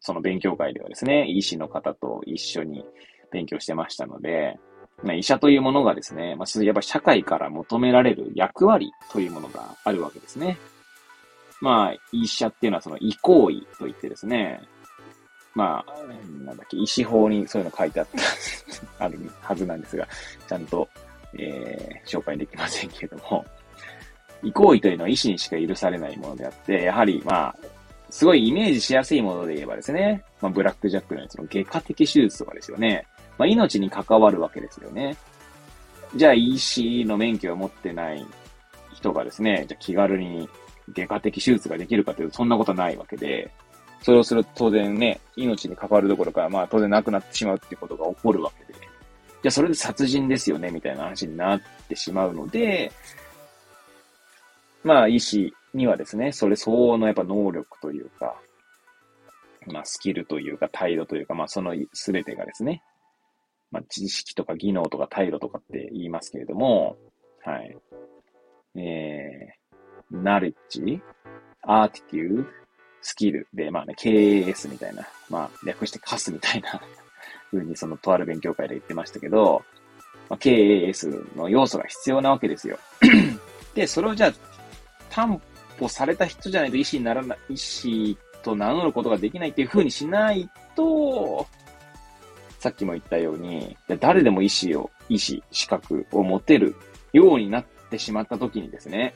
その勉強会ではですね、医師の方と一緒に勉強してましたので、まあ、医者というものがですね、まあ、やっぱ社会から求められる役割というものがあるわけですね。まあ、医者っていうのはその医行為といってですね、まあ、なんだっけ、医師法にそういうの書いてあった あるはずなんですが、ちゃんと、えー、紹介できませんけれども、医行為というのは医師にしか許されないものであって、やはり、まあ、すごいイメージしやすいもので言えばですね、まあ、ブラックジャックのその外科的手術とかですよね。まあ、命に関わるわけですよね。じゃあ、医師の免許を持ってない人がですね、じゃあ気軽に外科的手術ができるかというと、そんなことはないわけで、それをすると当然ね、命に関わるどころか、まあ当然亡くなってしまうってことが起こるわけで、じゃあそれで殺人ですよね、みたいな話になってしまうので、まあ医師にはですね、それ相応のやっぱ能力というか、まあスキルというか態度というか、まあその全てがですね、まあ知識とか技能とか態度とかって言いますけれども、はい。えーナレッジ、アーティテュー、スキルで、まあね、KAS みたいな、まあ、略してカスみたいな 風にそのとある勉強会で言ってましたけど、まあ、KAS の要素が必要なわけですよ。で、それをじゃあ、担保された人じゃないと医師にならない、医師と名乗ることができないっていう風にしないと、さっきも言ったように、誰でも医師を、医師、資格を持てるようになってしまった時にですね、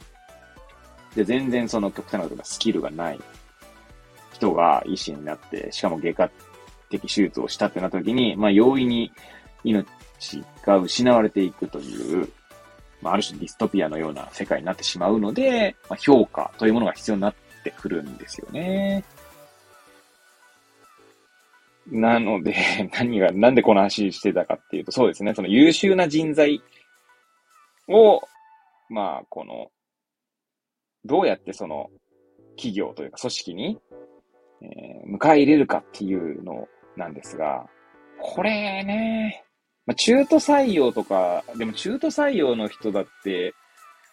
で、全然その極端なことがスキルがない人が医師になって、しかも外科的手術をしたってなった時に、まあ、容易に命が失われていくという、まあ、ある種ディストピアのような世界になってしまうので、まあ、評価というものが必要になってくるんですよね。なので、何が、なんでこの話してたかっていうと、そうですね、その優秀な人材を、まあ、この、どうやってその企業というか組織にえー、迎え入れるかっていうのなんですが、これね、まあ、中途採用とか、でも中途採用の人だって、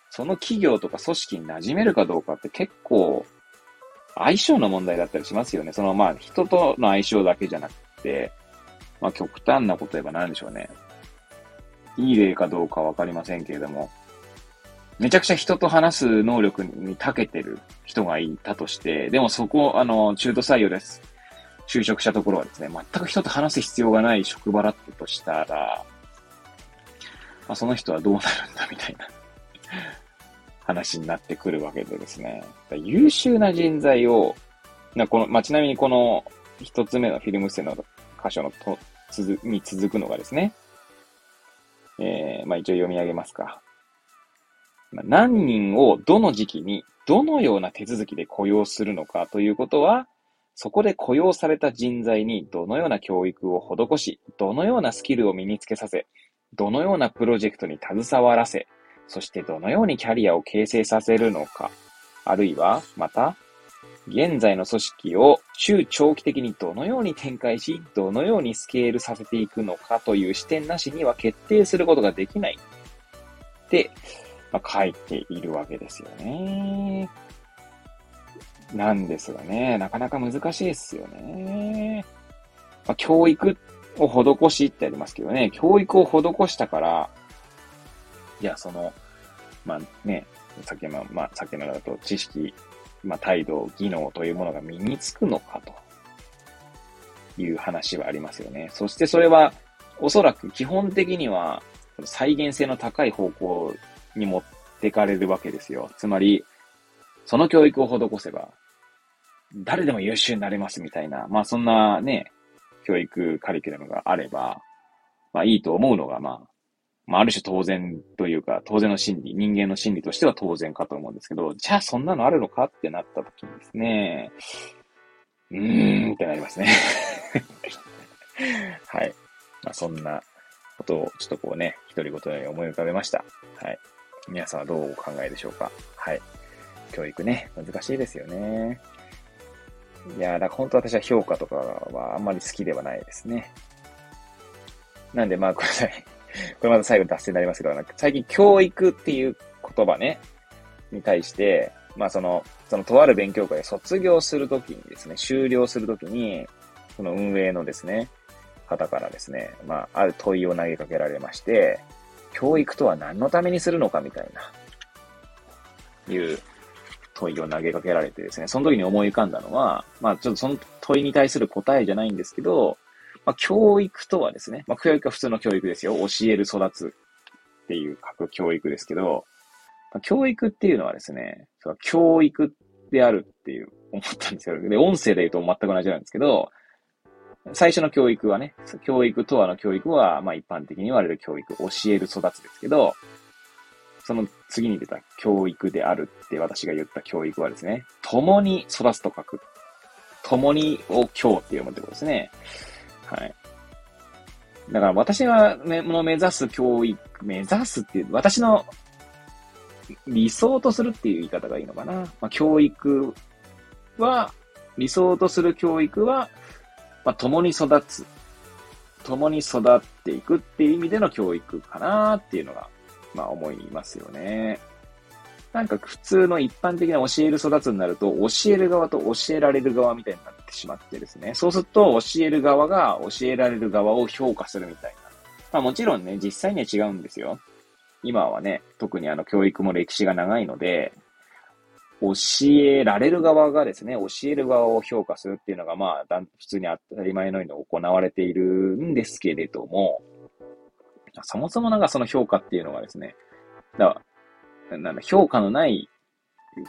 その企業とか組織に馴染めるかどうかって結構相性の問題だったりしますよね。そのまあ人との相性だけじゃなくて、まあ極端なこと言えば何でしょうね。いい例かどうかわかりませんけれども、めちゃくちゃ人と話す能力に長けてる人がいたとして、でもそこ、あの、中途採用です。就職したところはですね、全く人と話す必要がない職場だったとしたら、まあ、その人はどうなるんだみたいな話になってくるわけでですね。優秀な人材を、なこの、まあ、ちなみにこの一つ目のフィルムスの箇所のと、つに続くのがですね、えー、まあ、一応読み上げますか。何人をどの時期にどのような手続きで雇用するのかということは、そこで雇用された人材にどのような教育を施し、どのようなスキルを身につけさせ、どのようなプロジェクトに携わらせ、そしてどのようにキャリアを形成させるのか、あるいは、また、現在の組織を中長期的にどのように展開し、どのようにスケールさせていくのかという視点なしには決定することができない。って、まあ、書いているわけですよね。なんですがね、なかなか難しいですよね。まあ、教育を施しってありますけどね、教育を施したから、いや、その、まあね、さっきの、まあ、さっきのだと知識、まあ、態度、技能というものが身につくのかという話はありますよね。そしてそれは、おそらく基本的には再現性の高い方向に持ってかれるわけですよ。つまり、その教育を施せば、誰でも優秀になれますみたいな、まあそんなね、教育カリキュラムがあれば、まあいいと思うのが、まあ、まあある種当然というか、当然の心理、人間の心理としては当然かと思うんですけど、じゃあそんなのあるのかってなった時にですね、うーんってなりますね はい。まあそんなことをちょっとこうね、独り言に思い浮かべました。はい。皆さんはどうお考えでしょうか？はい。教育ね、難しいですよね。いやだから本当私は評価とかはあんまり好きではないですね。なんでまあ、これ、これまた最後脱線になりますけど、最近教育っていう言葉ね、に対して、まあその、そのとある勉強会で卒業するときにですね、終了するときに、その運営のですね、方からですね、まあ、ある問いを投げかけられまして、教育とは何のためにするのかみたいな、いう問いを投げかけられてですね、その時に思い浮かんだのは、まあちょっとその問いに対する答えじゃないんですけど、まあ教育とはですね、まあ教育は普通の教育ですよ。教える、育つっていう書く教育ですけど、まあ、教育っていうのはですね、そ教育であるっていう思ったんですよ。で、音声で言うと全く同じなんですけど、最初の教育はね、教育とはの教育は、まあ一般的に言われる教育、教える、育つですけど、その次に出た教育であるって私が言った教育はですね、共に育つと書く。共にを教って読むってことですね。はい。だから私がの目指す教育、目指すっていう、私の理想とするっていう言い方がいいのかな。まあ、教育は、理想とする教育は、まあ、共に育つ。共に育っていくっていう意味での教育かなっていうのがまあ思いますよね。なんか普通の一般的な教える育つになると、教える側と教えられる側みたいになってしまってですね。そうすると、教える側が教えられる側を評価するみたいな。まあもちろんね、実際には違うんですよ。今はね、特にあの教育も歴史が長いので、教えられる側がですね、教える側を評価するっていうのが、まあ、普通に当たり前のように行われているんですけれども、そもそもなんかその評価っていうのがですね、だ、なん、評価のない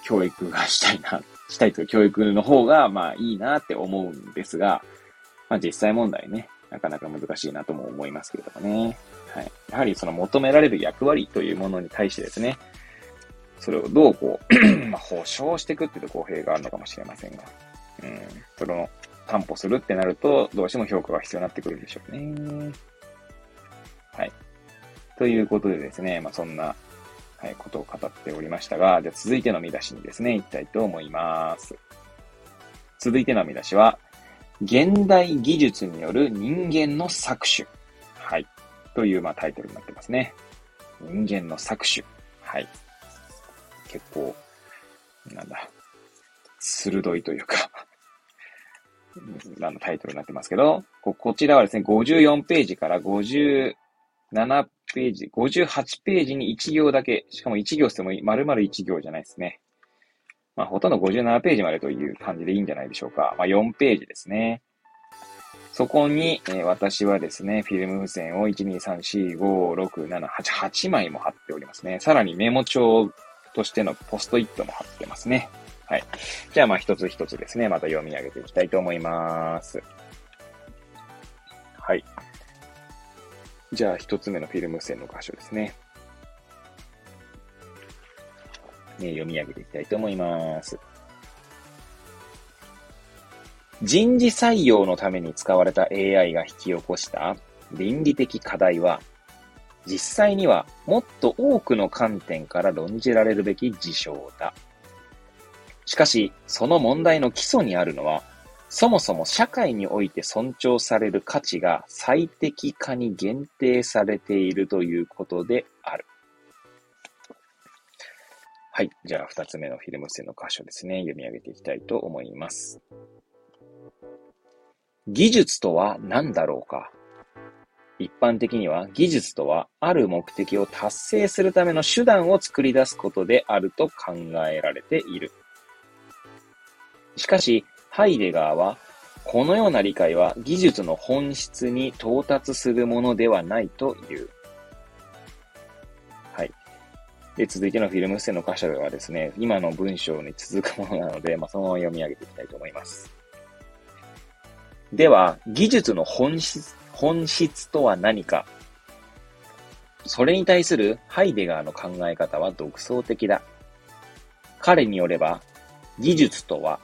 教育がしたいな、したいという教育の方が、まあいいなって思うんですが、まあ実際問題ね、なかなか難しいなとも思いますけれどもね。はい。やはりその求められる役割というものに対してですね、それをどうこう まあ、保証していくっていうと公平があるのかもしれませんが、うん、それを担保するってなると、どうしても評価が必要になってくるんでしょうね。はい。ということでですね、まあ、そんな、はい、ことを語っておりましたが、じゃ続いての見出しにですね、行きたいと思います。続いての見出しは、現代技術による人間の搾取。はい。という、まあ、タイトルになってますね。人間の搾取。はい。結構、なんだ、鋭いというかあのタイトルになってますけど、ここちらはですね、54ページから57ページ、58ページに1行だけ、しかも1行しても丸々1行じゃないですね。まあ、ほとんど57ページまでという感じでいいんじゃないでしょうか。まあ、4ページですね。そこに、えー、私はですね、フィルム付箋を1、2、3、4、5、6、7、8、8枚も貼っておりますね。さらにメモ帳としてのポストイットも貼ってますね。はい。じゃあ、まあ、一つ一つですね、また読み上げていきたいと思います。はい。じゃあ、一つ目のフィルム線の箇所ですね。ね、読み上げていきたいと思います。人事採用のために使われた AI が引き起こした倫理的課題は、実際にはもっと多くの観点から論じられるべき事象だ。しかし、その問題の基礎にあるのは、そもそも社会において尊重される価値が最適化に限定されているということである。はい。じゃあ、二つ目のフィルム線の箇所ですね。読み上げていきたいと思います。技術とは何だろうか？一般的には技術とはある目的を達成するための手段を作り出すことであると考えられている。しかし、ハイデガーは、このような理解は技術の本質に到達するものではないという。はい。で、続いてのフィルムステの箇所ではですね、今の文章に続くものなので、まあ、そのまま読み上げていきたいと思います。では、技術の本質、本質とは何かそれに対するハイデガーの考え方は独創的だ。彼によれば、技術とは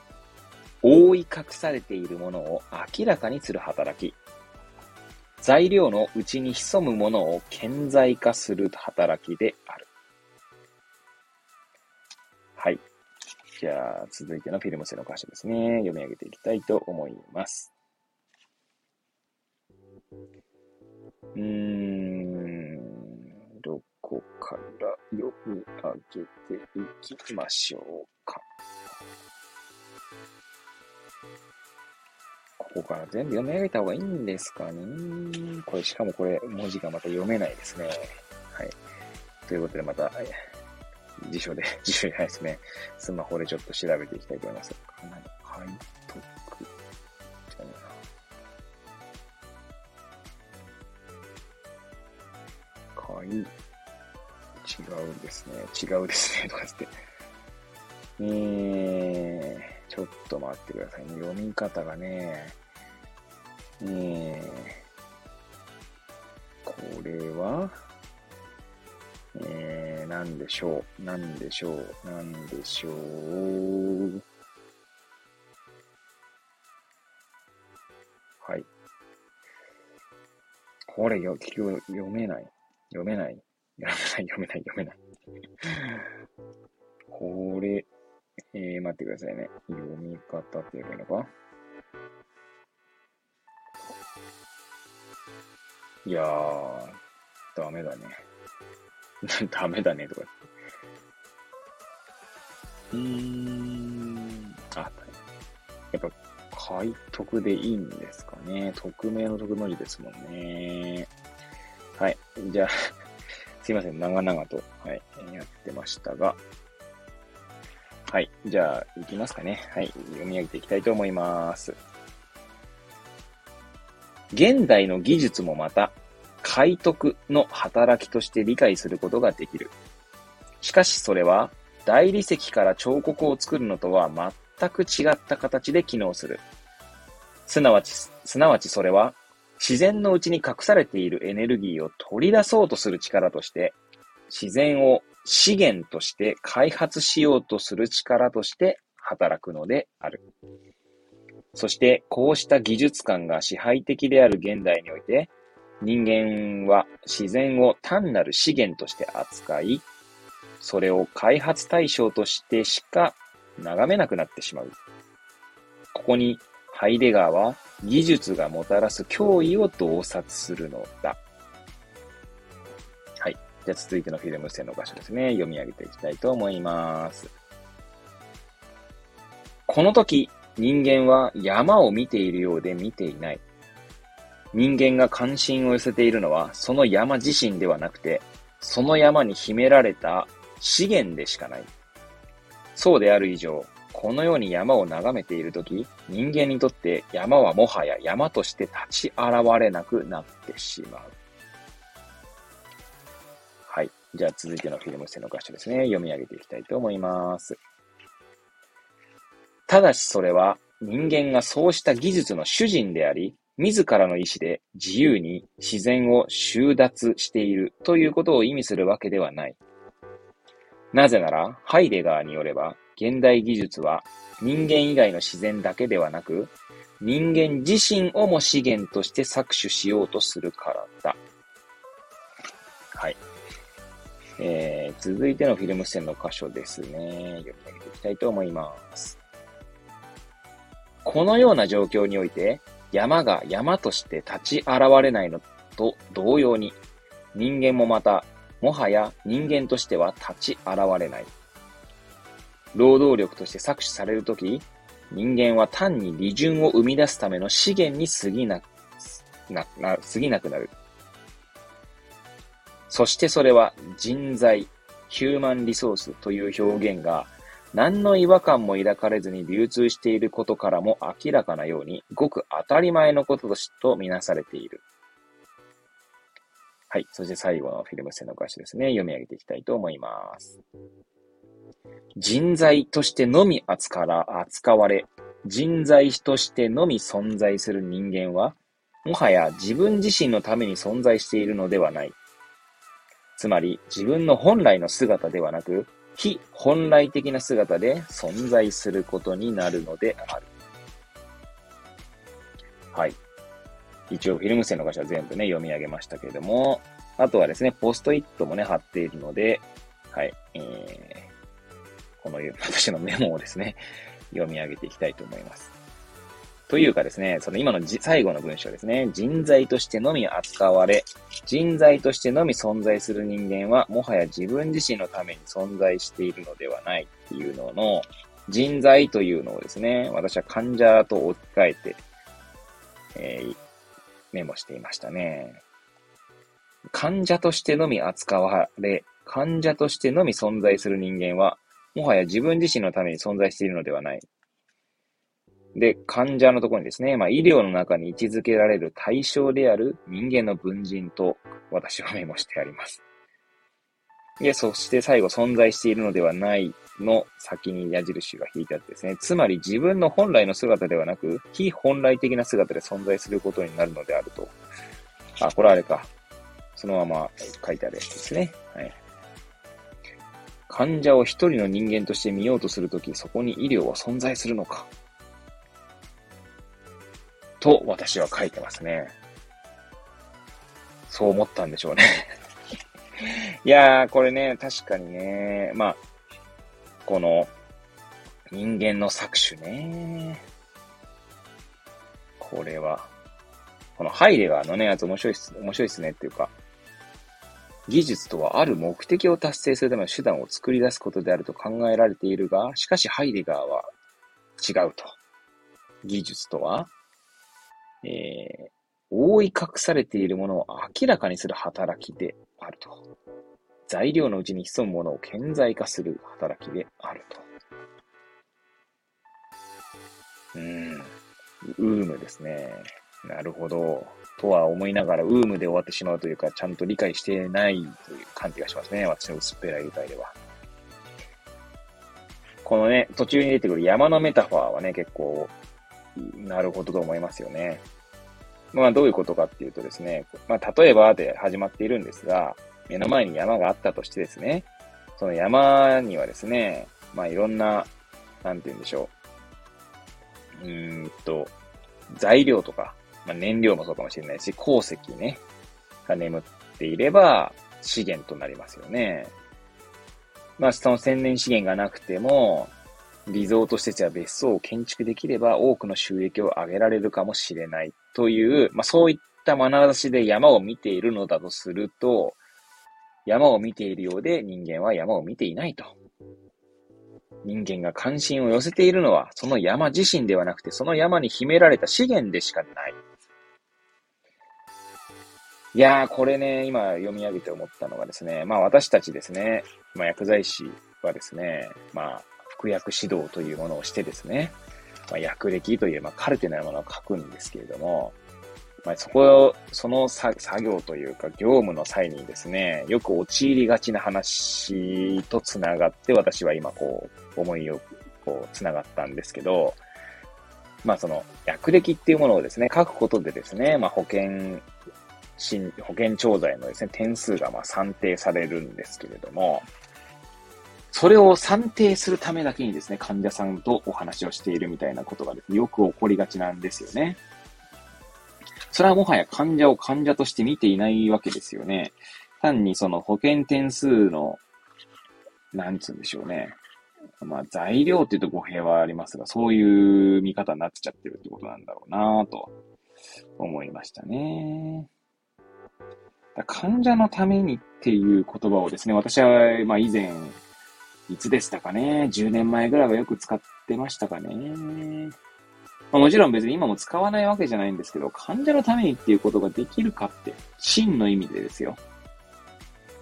覆い隠されているものを明らかにする働き。材料の内に潜むものを顕在化する働きである。はい。じゃあ、続いてのフィルム性の箇所ですね。読み上げていきたいと思います。うーん、どこから読み上げていきましょうか。ここから全部読み上げた方がいいんですかね。これ、しかもこれ、文字がまた読めないですね。はい。ということで、また、辞書で、辞書じゃないですね。スマホでちょっと調べていきたいと思います。かなり解えな。違うんですね。違うですね。とかって。えー、ちょっと待ってくださいね。読み方がね、えー、これは、えー、なんでしょう、なんでしょう、なんでしょう。はい。これよ、結局読めない。読めない。読めない、読めない、読めない。これ、えー、待ってくださいね。読み方って言えばいいのか？いやー、ダメだね。ダメだね、とかうーん、あ、やっぱ、解読でいいんですかね。匿名の匿文字ですもんね。じゃあ すいません。長々と、はい、やってましたが。はい。じゃあ、行きますかね。はい。読み上げていきたいと思います。現代の技術もまた、解読の働きとして理解することができる。しかしそれは、大理石から彫刻を作るのとは全く違った形で機能する。すなわち、すなわちそれは、自然のうちに隠されているエネルギーを取り出そうとする力として、自然を資源として開発しようとする力として働くのである。そして、こうした技術観が支配的である現代において、人間は自然を単なる資源として扱い、それを開発対象としてしか眺めなくなってしまう。ここにハイデガーは技術がもたらす脅威を洞察するのだ。はい。じゃあ続いてのフィルム線の箇所ですね。読み上げていきたいと思います。この時、人間は山を見ているようで見ていない。人間が関心を寄せているのは、その山自身ではなくて、その山に秘められた資源でしかない。そうである以上、このように山を眺めているとき、人間にとって山はもはや山として立ち現れなくなってしまう。はい。じゃあ続いてのフィルム線の箇所ですね。読み上げていきたいと思います。ただしそれは人間がそうした技術の主人であり、自らの意志で自由に自然を収奪しているということを意味するわけではない。なぜなら、ハイデガーによれば、現代技術は人間以外の自然だけではなく、人間自身をも資源として搾取しようとするからだ。はい。えー、続いてのフィルム線の箇所ですね。読み上げていきたいと思います。このような状況において、山が山として立ち現れないのと同様に、人間もまた、もはや人間としては立ち現れない。労働力として搾取されるとき、人間は単に利潤を生み出すための資源に過ぎな、な、な、過ぎなくなる。そしてそれは人材、ヒューマンリソースという表現が何の違和感も抱かれずに流通していることからも明らかなように、ごく当たり前のこととしとみなされている。はい。そして最後のフィルム線の歌詞ですね。読み上げていきたいと思います。人材としてのみ扱われ、人材としてのみ存在する人間は、もはや自分自身のために存在しているのではない。つまり、自分の本来の姿ではなく、非本来的な姿で存在することになるのである。はい。一応フィルム線の箇所は全部ね、読み上げましたけれども、あとはですね、ポストイットもね、貼っているので、はい、えー、この私のメモをですね、読み上げていきたいと思います。というかですね、その今の最後の文章ですね。人材としてのみ扱われ、人材としてのみ存在する人間は、もはや自分自身のために存在しているのではないっていうのの、人材というのをですね、私は患者と置き換えて、えー、メモしていましたね。患者としてのみ扱われ、患者としてのみ存在する人間は、もはや自分自身のために存在しているのではない。で、患者のところにですね、まあ、医療の中に位置づけられる対象である人間の文人と私はメモしてあります。で、そして最後、存在しているのではないの先に矢印が引いてあってですね、つまり自分の本来の姿ではなく、非本来的な姿で存在することになるのであると。あ、これあれか。そのまま書いてあるやつですね。はい。患者を一人の人間として見ようとするとき、そこに医療は存在するのか？と私は書いてますね。そう思ったんでしょうね いやー、これね、確かにね、まあ、この人間の搾取ね。これは、このハイデガーのね、やつ面白いっす、面白いっすねっていうか、技術とはある目的を達成するための手段を作り出すことであると考えられているが、しかしハイデガーは違うと。技術とはえー、覆い隠されているものを明らかにする働きであると。材料のうちに潜むものを顕在化する働きであると。うん。ウームですね。なるほど。とは思いながら、ウームで終わってしまうというか、ちゃんと理解してないという感じがしますね。私の薄っぺらい理解では。このね、途中に出てくる山のメタファーはね、結構なるほどと思いますよね。まあどういうことかっていうとですね、まあ例えばで始まっているんですが、目の前に山があったとしてですね、その山にはですね、まあいろんな、なんて言うんでしょう。うーんと、材料とか、まあ燃料もそうかもしれないし、鉱石ね、が眠っていれば資源となりますよね。まあその天然資源がなくても、リゾート施設や別荘を建築できれば多くの収益を上げられるかもしれないという、まあそういった眼差しで山を見ているのだとすると、山を見ているようで人間は山を見ていないと。人間が関心を寄せているのは、その山自身ではなくて、その山に秘められた資源でしかない。いやー、これね、今読み上げて思ったのがですね、まあ私たちですね、まあ薬剤師はですね、まあ服薬指導というものをしてですね、まあ、薬歴という、まあ、カルテなものを書くんですけれども、まあ、そこを、その作業というか業務の際にですね、よく陥りがちな話とつながって私は今こう、思いをこう、つながったんですけど、まあその、薬歴っていうものをですね、書くことでですね、まあ保険、新保険調剤のですね、点数がま算定されるんですけれども、それを算定するためだけにですね、患者さんとお話をしているみたいなことがですね、よく起こりがちなんですよね。それはもはや患者を患者として見ていないわけですよね。単にその保険点数の、なんつうんでしょうね。まあ材料って言うと語弊はありますが、そういう見方になっちゃってるってことなんだろうなと思いましたね。患者のためにっていう言葉をですね、私は、まあ以前、いつでしたかね ?10 年前ぐらいはよく使ってましたかね？まあ、もちろん別に今も使わないわけじゃないんですけど、患者のためにっていうことができるかって、真の意味でですよ。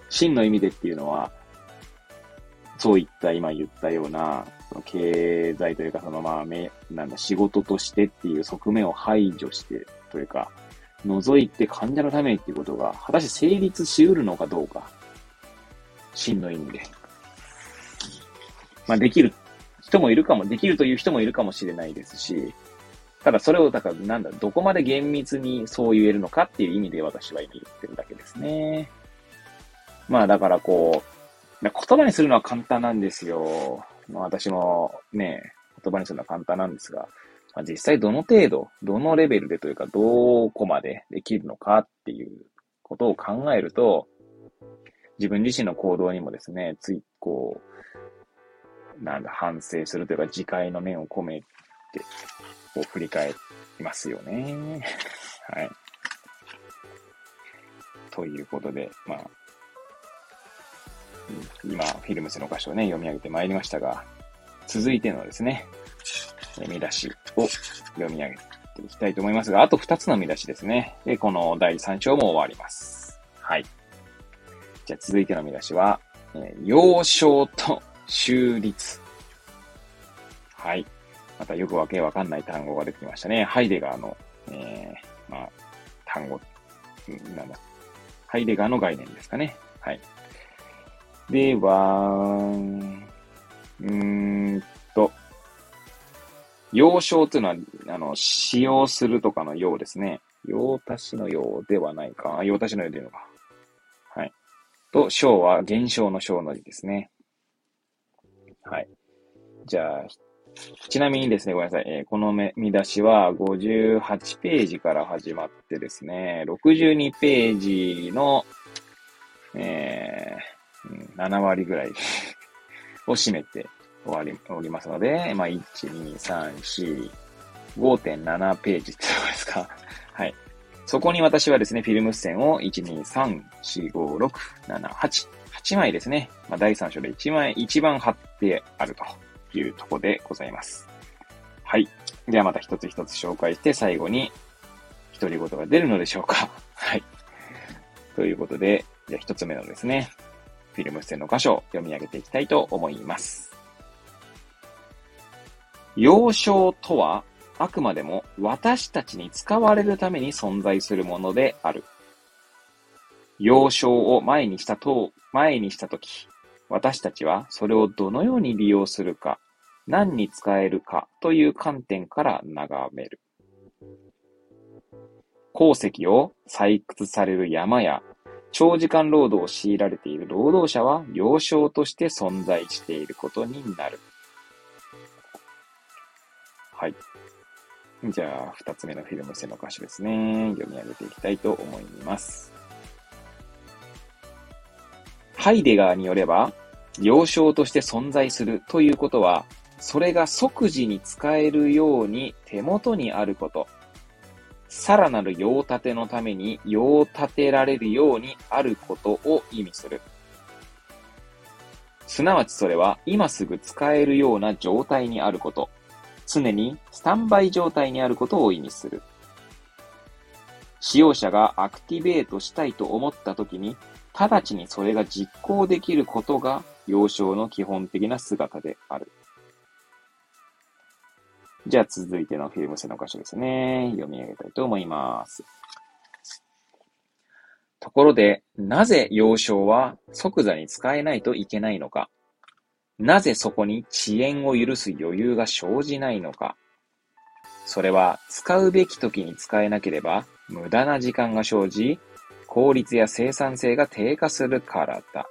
真の意味でっていうのは、そういった今言ったような、その経済というか、そのまあ、め、なんだ、仕事としてっていう側面を排除して、というか、除いて患者のためにっていうことが、果たして成立し得るのかどうか。真の意味で。まあ、できる人もいるかも、できるという人もいるかもしれないですし、ただそれを、だからなんだ、どこまで厳密にそう言えるのかっていう意味で私は言ってるだけですね。まあだからこう、言葉にするのは簡単なんですよ。まあ私もね、言葉にするのは簡単なんですが、まあ、実際どの程度、どのレベルでというか、どこまでできるのかっていうことを考えると、自分自身の行動にもですね、つい、こう、なんだ、反省するというか、自戒の面を込めて、を振り返りますよね。はい。ということで、まあ、今、フィルムスの箇所をね、読み上げてまいりましたが、続いてのですね、見出しを読み上げていきたいと思いますが、あと2つの見出しですね。で、この第3章も終わります。はい。じゃあ続いての見出しは、え、幼少と中立。はい。またよくわけわかんない単語が出てきましたね。ハイデガーの、えー、まあ、単語、なんだ。ハイデガーの概念ですかね。はい。では、うーん、用少というのは、あの、使用するとかの用ですね。用足しの用ではないか。用足しの用でいうのか。はい。と、小は減少の小の字ですね。はい。じゃあ、ちなみにですね、ごめんなさい。えー、この見出しは58ページから始まってですね、62ページの、えー、7割ぐらい を占めて終わり、おりますので、まあ、1、2、3、4、5.7ページってとこですか。はい。そこに私はですね、フィルム線を1、2、3、4、5、6、7、8、8枚ですね。まあ、第3章で1枚、一番貼ってあると。いうとこでございます。はい。ではまた一つ一つ紹介して最後に独り言が出るのでしょうか。はい。ということで、じゃあ一つ目のですね、フィルム線の箇所を読み上げていきたいと思います。幼少とは、あくまでも私たちに使われるために存在するものである。幼少を前にしたと、前にしたとき、私たちはそれをどのように利用するか、何に使えるかという観点から眺める。鉱石を採掘される山や長時間労働を強いられている労働者は要衝として存在していることになる。はい。じゃあ、二つ目のフィルム線の歌詞ですね。読み上げていきたいと思います。ハイデガーによれば、要衝として存在するということは、それが即時に使えるように手元にあること。さらなる用立てのために用立てられるようにあることを意味する。すなわちそれは今すぐ使えるような状態にあること。常にスタンバイ状態にあることを意味する。使用者がアクティベートしたいと思った時に、直ちにそれが実行できることが幼少の基本的な姿である。じゃあ続いてのフィルム線の箇所ですね。読み上げたいと思います。ところで、なぜ幼少は即座に使えないといけないのかなぜそこに遅延を許す余裕が生じないのかそれは使うべき時に使えなければ無駄な時間が生じ、効率や生産性が低下するからだ。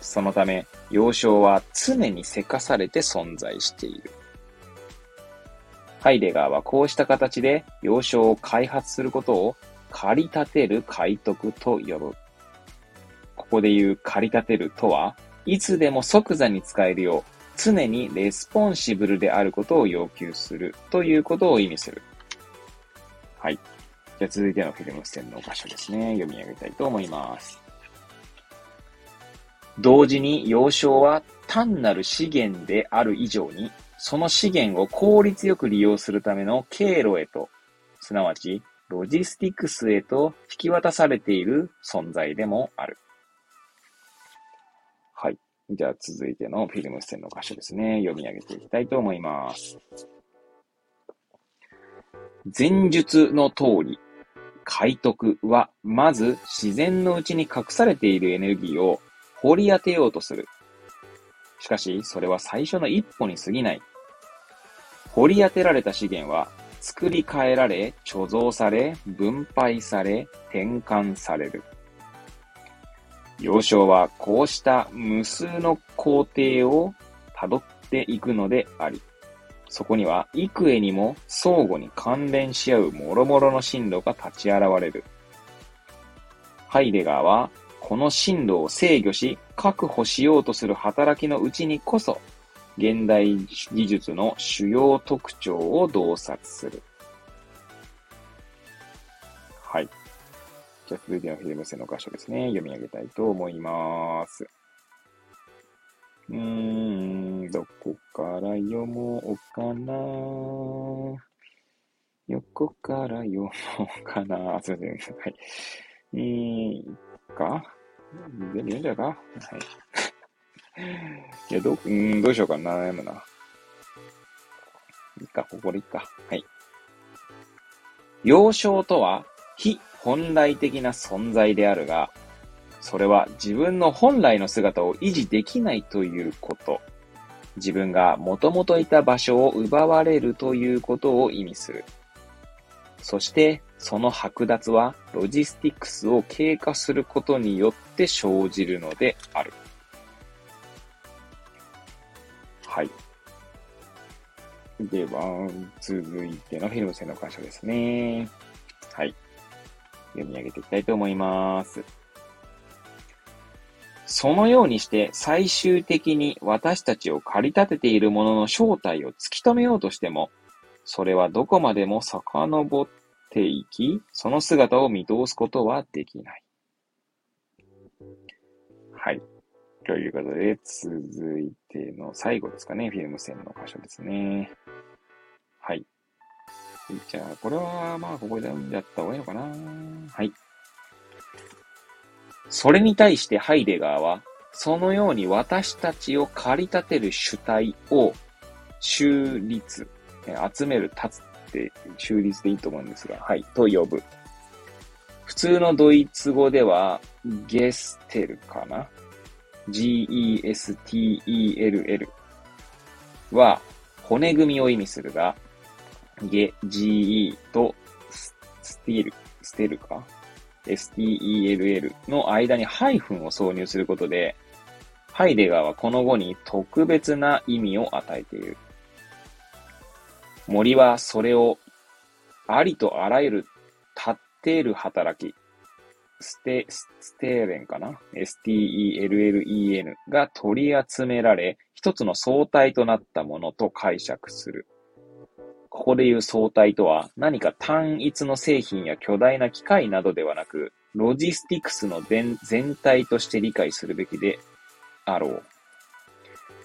そのため、幼少は常にせかされて存在している。ハイデガーはこうした形で用象を開蔵することを駆り立てる開蔵と呼ぶ。ここで言う駆り立てるとは、いつでも即座に使えるよう、常に responsible であることを要求するということを意味する。はい。じゃあ続いてのフィルム付箋の箇所ですね。読み上げたいと思います。同時に用象は単なる資源である以上にその資源を効率よく利用するための経路へと、すなわちロジスティクスへと引き渡されている存在でもある。じゃあ続いてのフィルム線の箇所ですね。読み上げていきたいと思います。前述の通り、解徳は、まず自然のうちに隠されているエネルギーを掘り当てようとする。しかし、それは最初の一歩に過ぎない。掘り当てられた資源は、作り変えられ、貯蔵され、分配され、転換される。幼少はこうした無数の工程を辿っていくのであり、そこには幾重にも相互に関連し合う諸々の進路が立ち現れる。ハイデガーはこの進路を制御し、確保しようとする働きのうちにこそ、現代技術の主要特徴を洞察する。じゃあ続いてのフィルム線の箇所ですね。読み上げたいと思います。うーん、どこから読もうかな横から読もうかなすいません。はい。えー、か？全部読んじゃうか？はい。いや、ど、うん、どうしようかな悩むな。いいか、ここでいいか。はい。幼少とは、非本来的な存在であるが、それは自分の本来の姿を維持できないということ。自分がもともといた場所を奪われるということを意味する。そして、その剥奪はロジスティックスを経過することによって生じるのである。はい。では、続いてのフィルム線の箇所ですね。はい。読み上げていきたいと思います。そのようにして最終的に私たちを駆り立てているものの正体を突き止めようとしても、それはどこまでも遡っていき、その姿を見通すことはできない。はい。ということで、続いての最後ですかね。フィルム線の箇所ですね。はい。じゃあ、これは、まあ、ここで読んじゃった方がいいのかな。はい。それに対してハイデガーは、そのように私たちを駆り立てる主体を、中立、集める、立つって中立でいいと思うんですが、はい、と呼ぶ。普通のドイツ語では、ゲステルかな ?G-E-S-T-E-L-L は骨組みを意味するが、ゲ、G-E とスティール、ステルか ?S-T-E-L-L の間にハイフンを挿入することで、ハイデガーはこの語に特別な意味を与えている。森はそれをありとあらゆる立っている働き、ステ、ステーレンかな ?stellen が取り集められ、一つの相対となったものと解釈する。ここで言う総体とは、何か単一の製品や巨大な機械などではなく、ロジスティクスの全体として理解するべきであろう。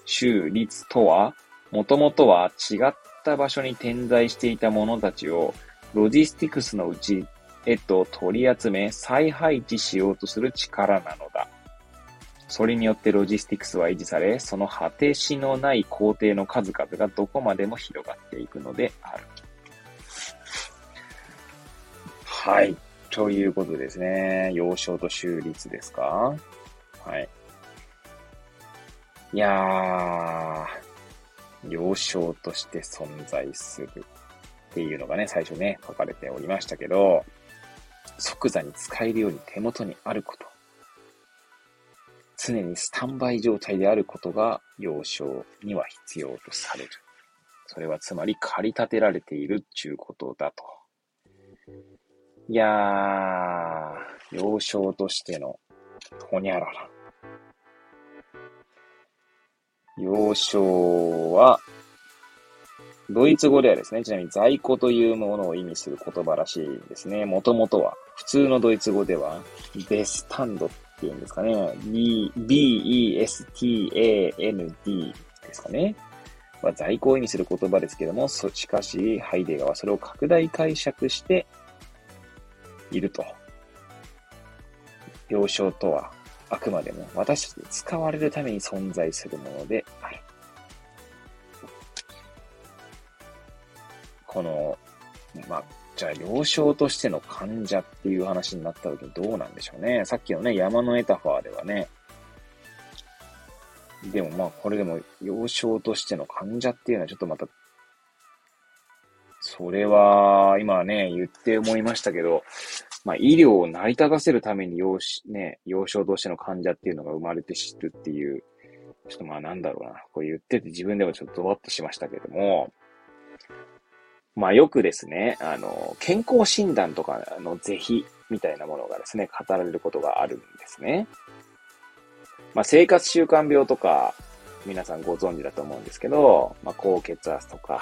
集立とは、もともとは違った場所に点在していた物たちを、ロジスティクスのうちへと取り集め、再配置しようとする力なのだ。それによってロジスティクスは維持され、その果てしのない工程の数々がどこまでも広がっていくのである。はい。ということですね。幼少と修率ですか？はい。いやー、幼少として存在するっていうのがね、最初ね、書かれておりましたけど、即座に使えるように手元にあること。常にスタンバイ状態であることが幼少には必要とされる。それはつまり駆り立てられているっていうことだと。いやー、幼少としてのほにゃらら。幼少は、ドイツ語ではですね、ちなみに在庫というものを意味する言葉らしいですね。もともとは、普通のドイツ語では、ベスタンドっっていうんですかね。B, B-E-S-T-A-N-D ですかね。は在庫を意味する言葉ですけども、しかし、ハイデガーはそれを拡大解釈していると。幼少とは、あくまでも私たちに使われるために存在するものである。この、まあ、じゃあ、幼少としての患者っていう話になった時にどうなんでしょうね。さっきのね、山のエタファーではね、でもまあ、これでも、幼少としての患者っていうのはちょっとまた、それは、今ね、言って思いましたけど、まあ、医療を成り立たせるために幼し、ね、幼少としての患者っていうのが生まれて知るっていう、ちょっとまあなんだろうな、こう言ってて自分でもちょっとドワッとしましたけども、まあよくですね、あの、健康診断とかの是非みたいなものがですね、語られることがあるんですね。まあ生活習慣病とか、皆さんご存知だと思うんですけど、まあ高血圧とか、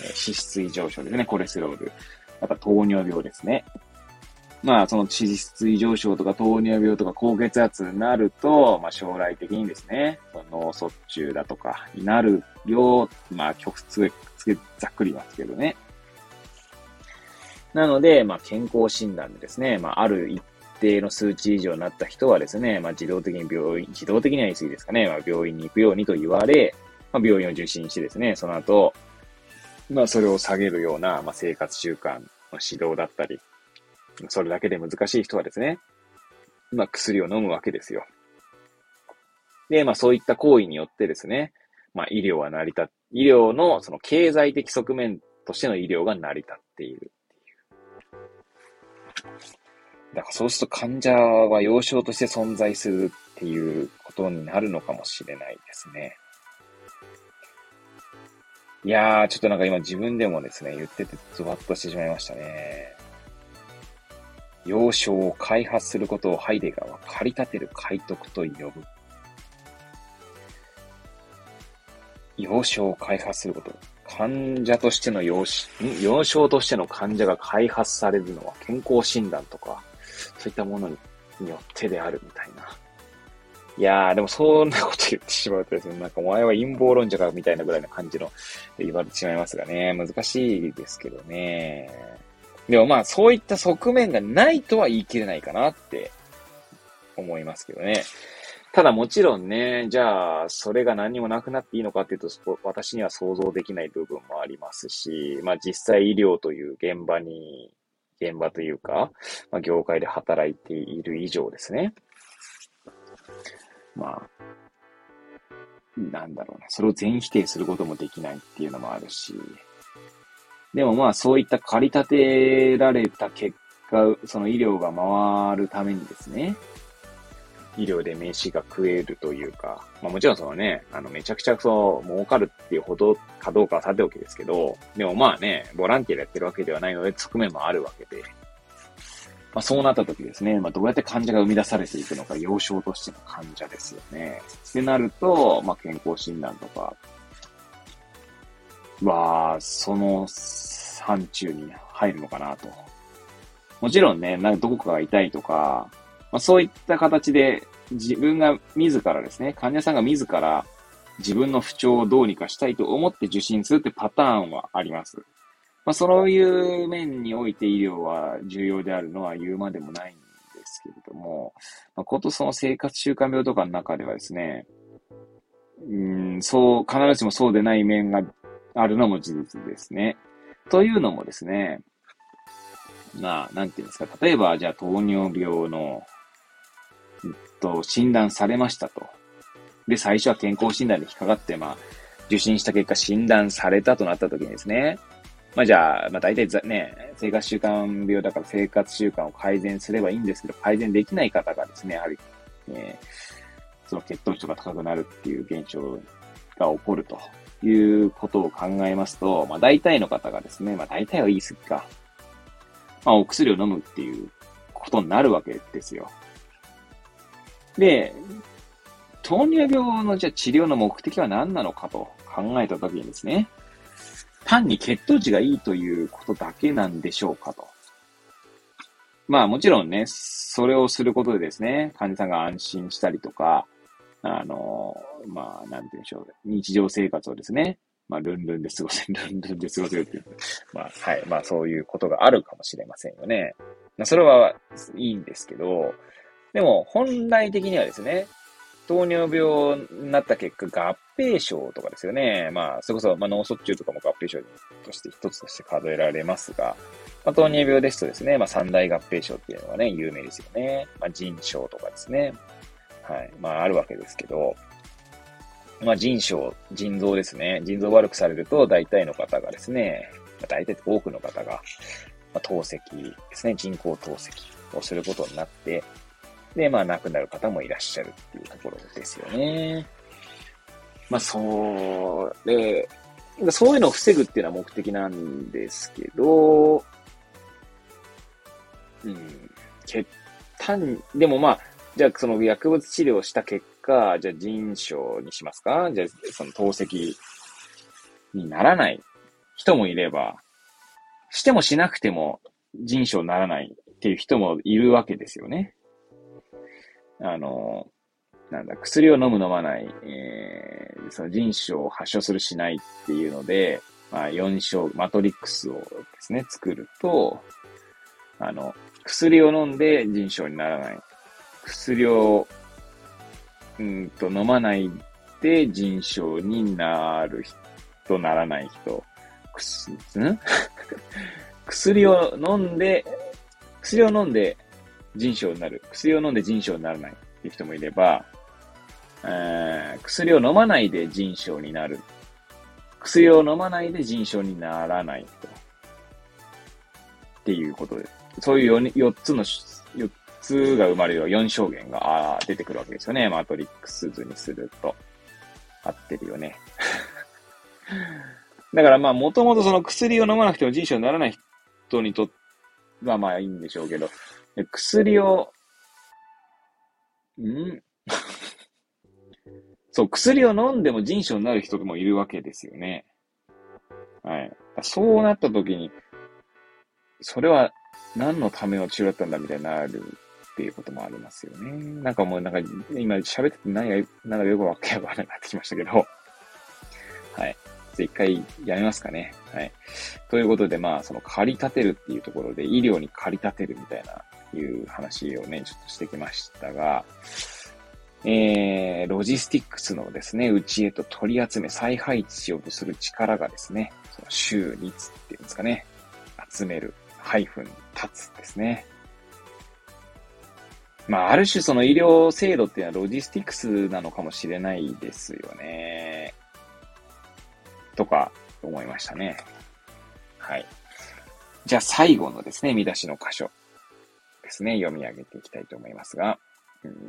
脂質異常症ですね、コレステロール。やっぱ糖尿病ですね。まあ、その脂質異常症とか糖尿病とか高血圧になると、まあ、将来的にですね、その脳卒中だとかになるよ、まあ、曲つけ、ざっくり言いますけどね。なので、まあ、健康診断でですね、まあ、ある一定の数値以上になった人はですね、まあ、自動的に病院、自動的には言い過ぎですかね、まあ、病院に行くようにと言われ、まあ、病院を受診してですね、その後、まあ、それを下げるような、まあ、生活習慣の指導だったり、それだけで難しい人はですね、まあ、薬を飲むわけですよ。で、まあ、そういった行為によってですね、まあ、医療は成り立っ、医療のその経済的側面としての医療が成り立っている。だからそうすると患者は幼少として存在するっていうことになるのかもしれないですね。いやー、ちょっとなんか今自分でもですね、言っててズワッとしてしまいましたね。要衝を開発することをハイデガーは駆り立てる開拓と呼ぶ。要衝を開発すること。患者としての要幼少としての患者が開発されるのは健康診断とか、そういったものによってであるみたいな。いやー、でもそんなこと言ってしまうとですね、なんかお前は陰謀論者かみたいなぐらいの感じの言われてしまいますがね、難しいですけどね。でもまあ、そういった側面がないとは言い切れないかなって思いますけどね。ただもちろんね、じゃあ、それが何もなくなっていいのかっていうと、私には想像できない部分もありますし、まあ実際医療という現場に、現場というか、まあ業界で働いている以上ですね。まあ、なんだろうな。それを全否定することもできないっていうのもあるし、でもまあそういった駆り立てられた結果、その医療が回るためにですね、医療で飯が食えるというか、まあもちろんそのね、あのめちゃくちゃそう儲かるっていうほどかどうかはさておきですけど、でもまあね、ボランティアでやってるわけではないので側面もあるわけで、まあ、そうなった時ですね、まあ、どうやって患者が生み出されていくのか、幼少としての患者ですよね。ってなると、まあ、健康診断とかは、その範疇に入るのかなと。もちろんね、なんかどこかが痛いとか、まあ、そういった形で自分が自らですね、患者さんが自ら自分の不調をどうにかしたいと思って受診するってパターンはあります。まあ、そういう面において医療は重要であるのは言うまでもないんですけれども、まあ、ことその生活習慣病とかの中ではですね、うん、そう、必ずしもそうでない面があるのも事実ですね。というのもですね、まあ、なんていうんですか、例えば、じゃあ糖尿病の、と、診断されましたと。で、最初は健康診断で引っかかって、まあ、受診した結果診断されたとなった時にですね、まあじゃあ、まあ大体ね、生活習慣病だから生活習慣を改善すればいいんですけど、改善できない方がですね、やはり、えー、その血糖値とか高くなるっていう現象が起こるということを考えますと、まあ大体の方がですね、まあ大体は言い過ぎか。まあお薬を飲むっていうことになるわけですよ。で、糖尿病のじゃ治療の目的は何なのかと考えたときにですね、単に血糖値がいいということだけなんでしょうかと。まあもちろんね、それをすることでですね、患者さんが安心したりとか、あの、まあ、なんて言うんでしょう。日常生活をですね、まあ、ルンルンで過ごせる、ルンルンで過ごせるっていう。まあ、はい。まあ、そういうことがあるかもしれませんよね。まあ、それはいいんですけど、でも、本来的にはですね、糖尿病になった結果、合併症とかですよね。まあ、それこそ、まあ、脳卒中とかも合併症として一つとして数えられますが、まあ、糖尿病ですとですね、まあ、三大合併症っていうのがね、有名ですよね。まあ、腎症とかですね。はい。まあ、あるわけですけど、まあ、腎症、腎臓ですね。腎臓悪くされると、大体の方がですね、まあ、大体多くの方が、まあ、透析ですね、人工透析をすることになって、で、まあ亡くなる方もいらっしゃるっていうところですよね。まあ、それ、そういうのを防ぐっていうのは目的なんですけど、うん、血単、でもまあ、じゃあその薬物治療した結果、じゃあ腎症にしますか？じゃあその透析にならない人もいれば、してもしなくても腎症にならないっていう人もいるわけですよね。あの、なんだ、薬を飲む飲まない、えー、その腎症を発症するしないっていうので、まあ、4章、マトリックスをですね、作ると、あの、薬を飲んで腎症にならない。薬を、うんと、飲まないで腎症になる人、とならない人。くす、ん？薬を飲んで、薬を飲んで腎症になる。薬を飲んで腎症にならないっていう人もいれば、えー、薬を飲まないで腎症になる。薬を飲まないで腎症にならない人。っていうことです、そういう 4, 4つの、4つが生まれる4証言が出てくるわけですよね。マトリックス図にすると。合ってるよね。だからまあ、もともとその薬を飲まなくても腎症にならない人にとってはまあいいんでしょうけど、薬を、ん？そう、薬を飲んでも腎症になる人もいるわけですよね。はい。そうなった時に、それは何のための治療だったんだみたいになるっていうこともありますよね。なんかもうなんか今喋ってて何が、なんかよくわけわからなくなってきましたけど。はい。じゃ一回やめますかね。はい。ということで、まあ、その駆り立てるっていうところで、医療に駆り立てるみたいないう話をね、ちょっとしてきましたが、えー、ロジスティックスのですね、内へと取り集め再配置しようとする力がですね、その集立っていうんですかね、集める、ハイフン、立つですね。まあ、ある種その医療制度っていうのはロジスティックスなのかもしれないですよね。とか、思いましたね。はい。じゃあ最後のですね、見出しの箇所。ですね、読み上げていきたいと思いますが、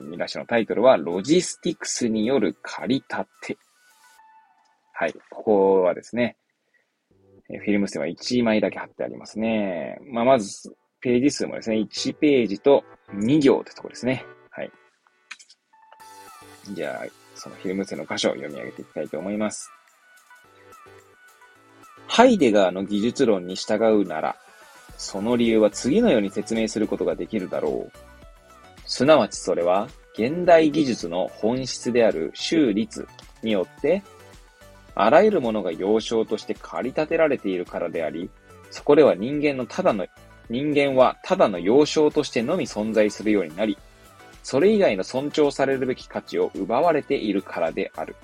見出しのタイトルは、ロジスティクスによる借り立て。はい、ここはですね、フィルム線は1枚だけ貼ってありますね。まあ、まず、ページ数もですね、1ページと2行ってとこですね。はい。じゃあ、そのヒルムツの箇所を読み上げていきたいと思います。ハイデガーの技術論に従うなら、その理由は次のように説明することができるだろう。すなわちそれは、現代技術の本質である修律によって、あらゆるものが要衝として駆り立てられているからであり、そこでは人間のただの、人間はただの要衝としてのみ存在するようになり、それ以外の尊重されるべき価値を奪われているからである。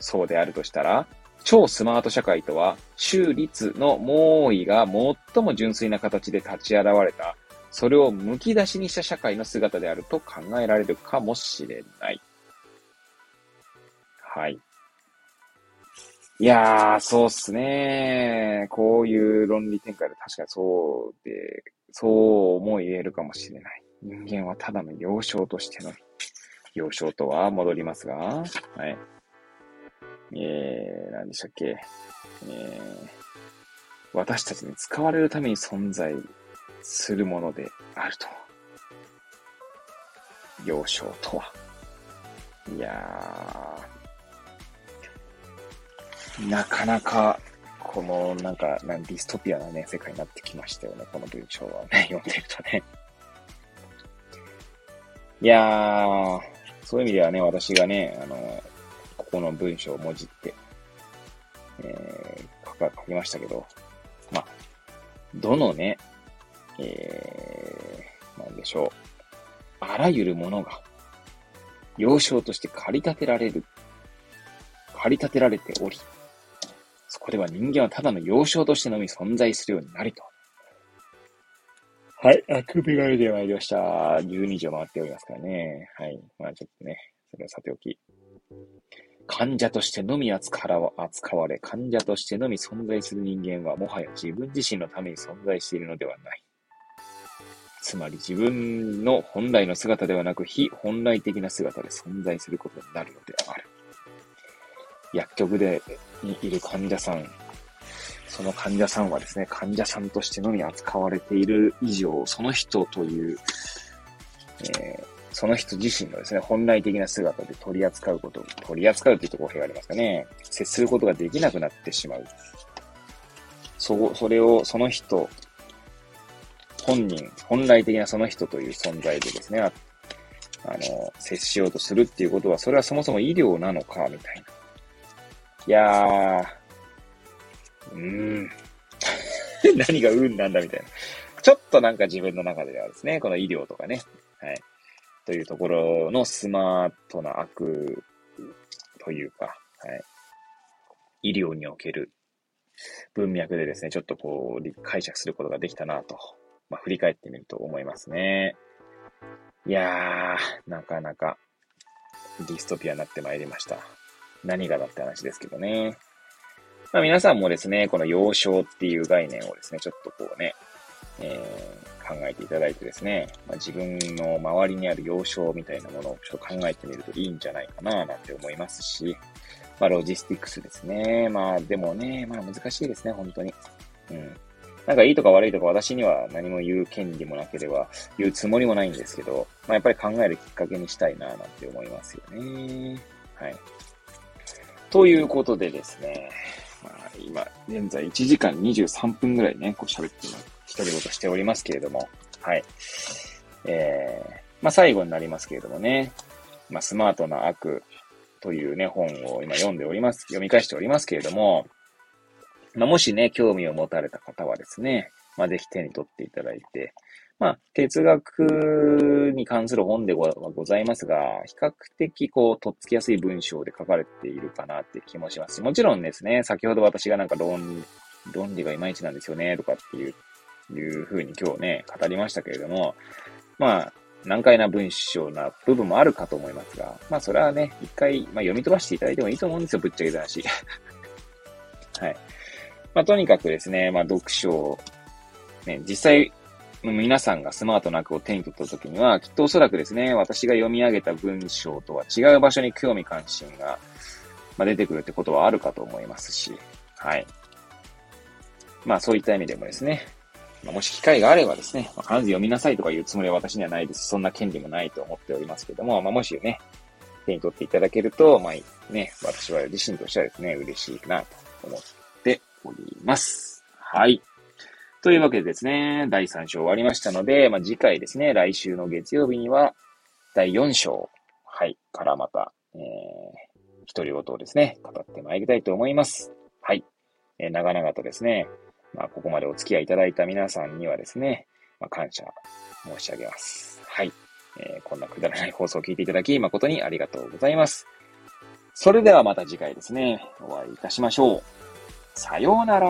そうであるとしたら、超スマート社会とは、修律の猛威が最も純粋な形で立ち現れた、それを剥き出しにした社会の姿であると考えられるかもしれない。はい。いやー、そうっすね。こういう論理展開で確かにそうで、そうも言えるかもしれない。人間はただの幼少としての幼少とは戻りますが、はい。えー、何でしたっけ？えー、私たちに使われるために存在するものであると。幼少とは。いやー、なかなか、この、なんか、なんディストピアなね、世界になってきましたよね、この文章はね、読んでるとね。いやー、そういう意味ではね、私がね、あの、この文章をもじって、えー、書書きましたけど、まあ、どのね、えー、なんでしょう。あらゆるものが、要衝として駆り立てられる、駆り立てられており、そこでは人間はただの要衝としてのみ存在するようになりと。はい。あくびが出てまいりました。12時を回っておりますからね。はい。まあちょっとね、それはさておき。患者としてのみ扱われ、患者としてのみ存在する人間は、もはや自分自身のために存在しているのではない。つまり自分の本来の姿ではなく、非本来的な姿で存在することになるのである。薬局でにいる患者さん、その患者さんはですね、患者さんとしてのみ扱われている以上、その人という、えー、その人自身のですね、本来的な姿で取り扱うこと、取り扱うというところがありますかね、接することができなくなってしまう。そ、それを、その人、本人、本来的なその人という存在でですね、ああの、接しようとするっていうことは、それはそもそも医療なのか、みたいな。いやー、うーん。何が運なんだみたいな。ちょっとなんか自分の中ではですね、この医療とかね、はい。というところのスマートな悪というか、はい。医療における文脈でですね、ちょっとこう、解釈することができたなと、まあ、振り返ってみると思いますね。いやー、なかなかディストピアになってまいりました。何がだって話ですけどね。まあ、皆さんもですね、この幼少っていう概念をですね、ちょっとこうね、えー、考えていただいてですね、まあ、自分の周りにある幼少みたいなものをちょっと考えてみるといいんじゃないかななんて思いますし、まあ、ロジスティックスですね。まあ、でもね、まあ難しいですね、本当に。うん。なんかいいとか悪いとか私には何も言う権利もなければ言うつもりもないんですけど、まあやっぱり考えるきっかけにしたいななんて思いますよね。はい。ということでですね、まあ、今、現在1時間23分ぐらいね、こう喋ってます、独り言しておりますけれども、はい。えー、まあ、最後になりますけれどもね、まあ、スマートな悪というね、本を今読んでおります、読み返しておりますけれども、まあ、もしね、興味を持たれた方はですね、まあ、ぜひ手に取っていただいて、まあ、哲学に関する本でございますが、比較的こう、とっつきやすい文章で書かれているかなって気もしますし、もちろんですね、先ほど私がなんか論、論理がいまいちなんですよね、とかっていう、いうふうに今日ね、語りましたけれども、まあ、難解な文章な部分もあるかと思いますが、まあそれはね、一回、まあ、読み飛ばしていただいてもいいと思うんですよ、ぶっちゃけた話。はい。まあとにかくですね、まあ読書ね、実際皆さんがスマートな悪を手に取った時には、きっとおそらくですね、私が読み上げた文章とは違う場所に興味関心が、ま出てくるってことはあるかと思いますし、はい。まあそういった意味でもですね、ま、もし機会があればですね、まあ、必ず読みなさいとかいうつもりは私にはないです。そんな権利もないと思っておりますけども、まあ、もしね、手に取っていただけると、まあ、ね、私は自身としてはですね、嬉しいなと思っております。はい。というわけでですね、第3章終わりましたので、まあ、次回ですね、来週の月曜日には、第4章、はい、からまた、えー、一人ごとをですね、語ってまいりたいと思います。はい。えー、長々とですね、まあ、ここまでお付き合いいただいた皆さんにはですね、まあ、感謝申し上げます。はい。えー、こんなくだらない放送を聞いていただき、誠にありがとうございます。それではまた次回ですね、お会いいたしましょう。さようなら。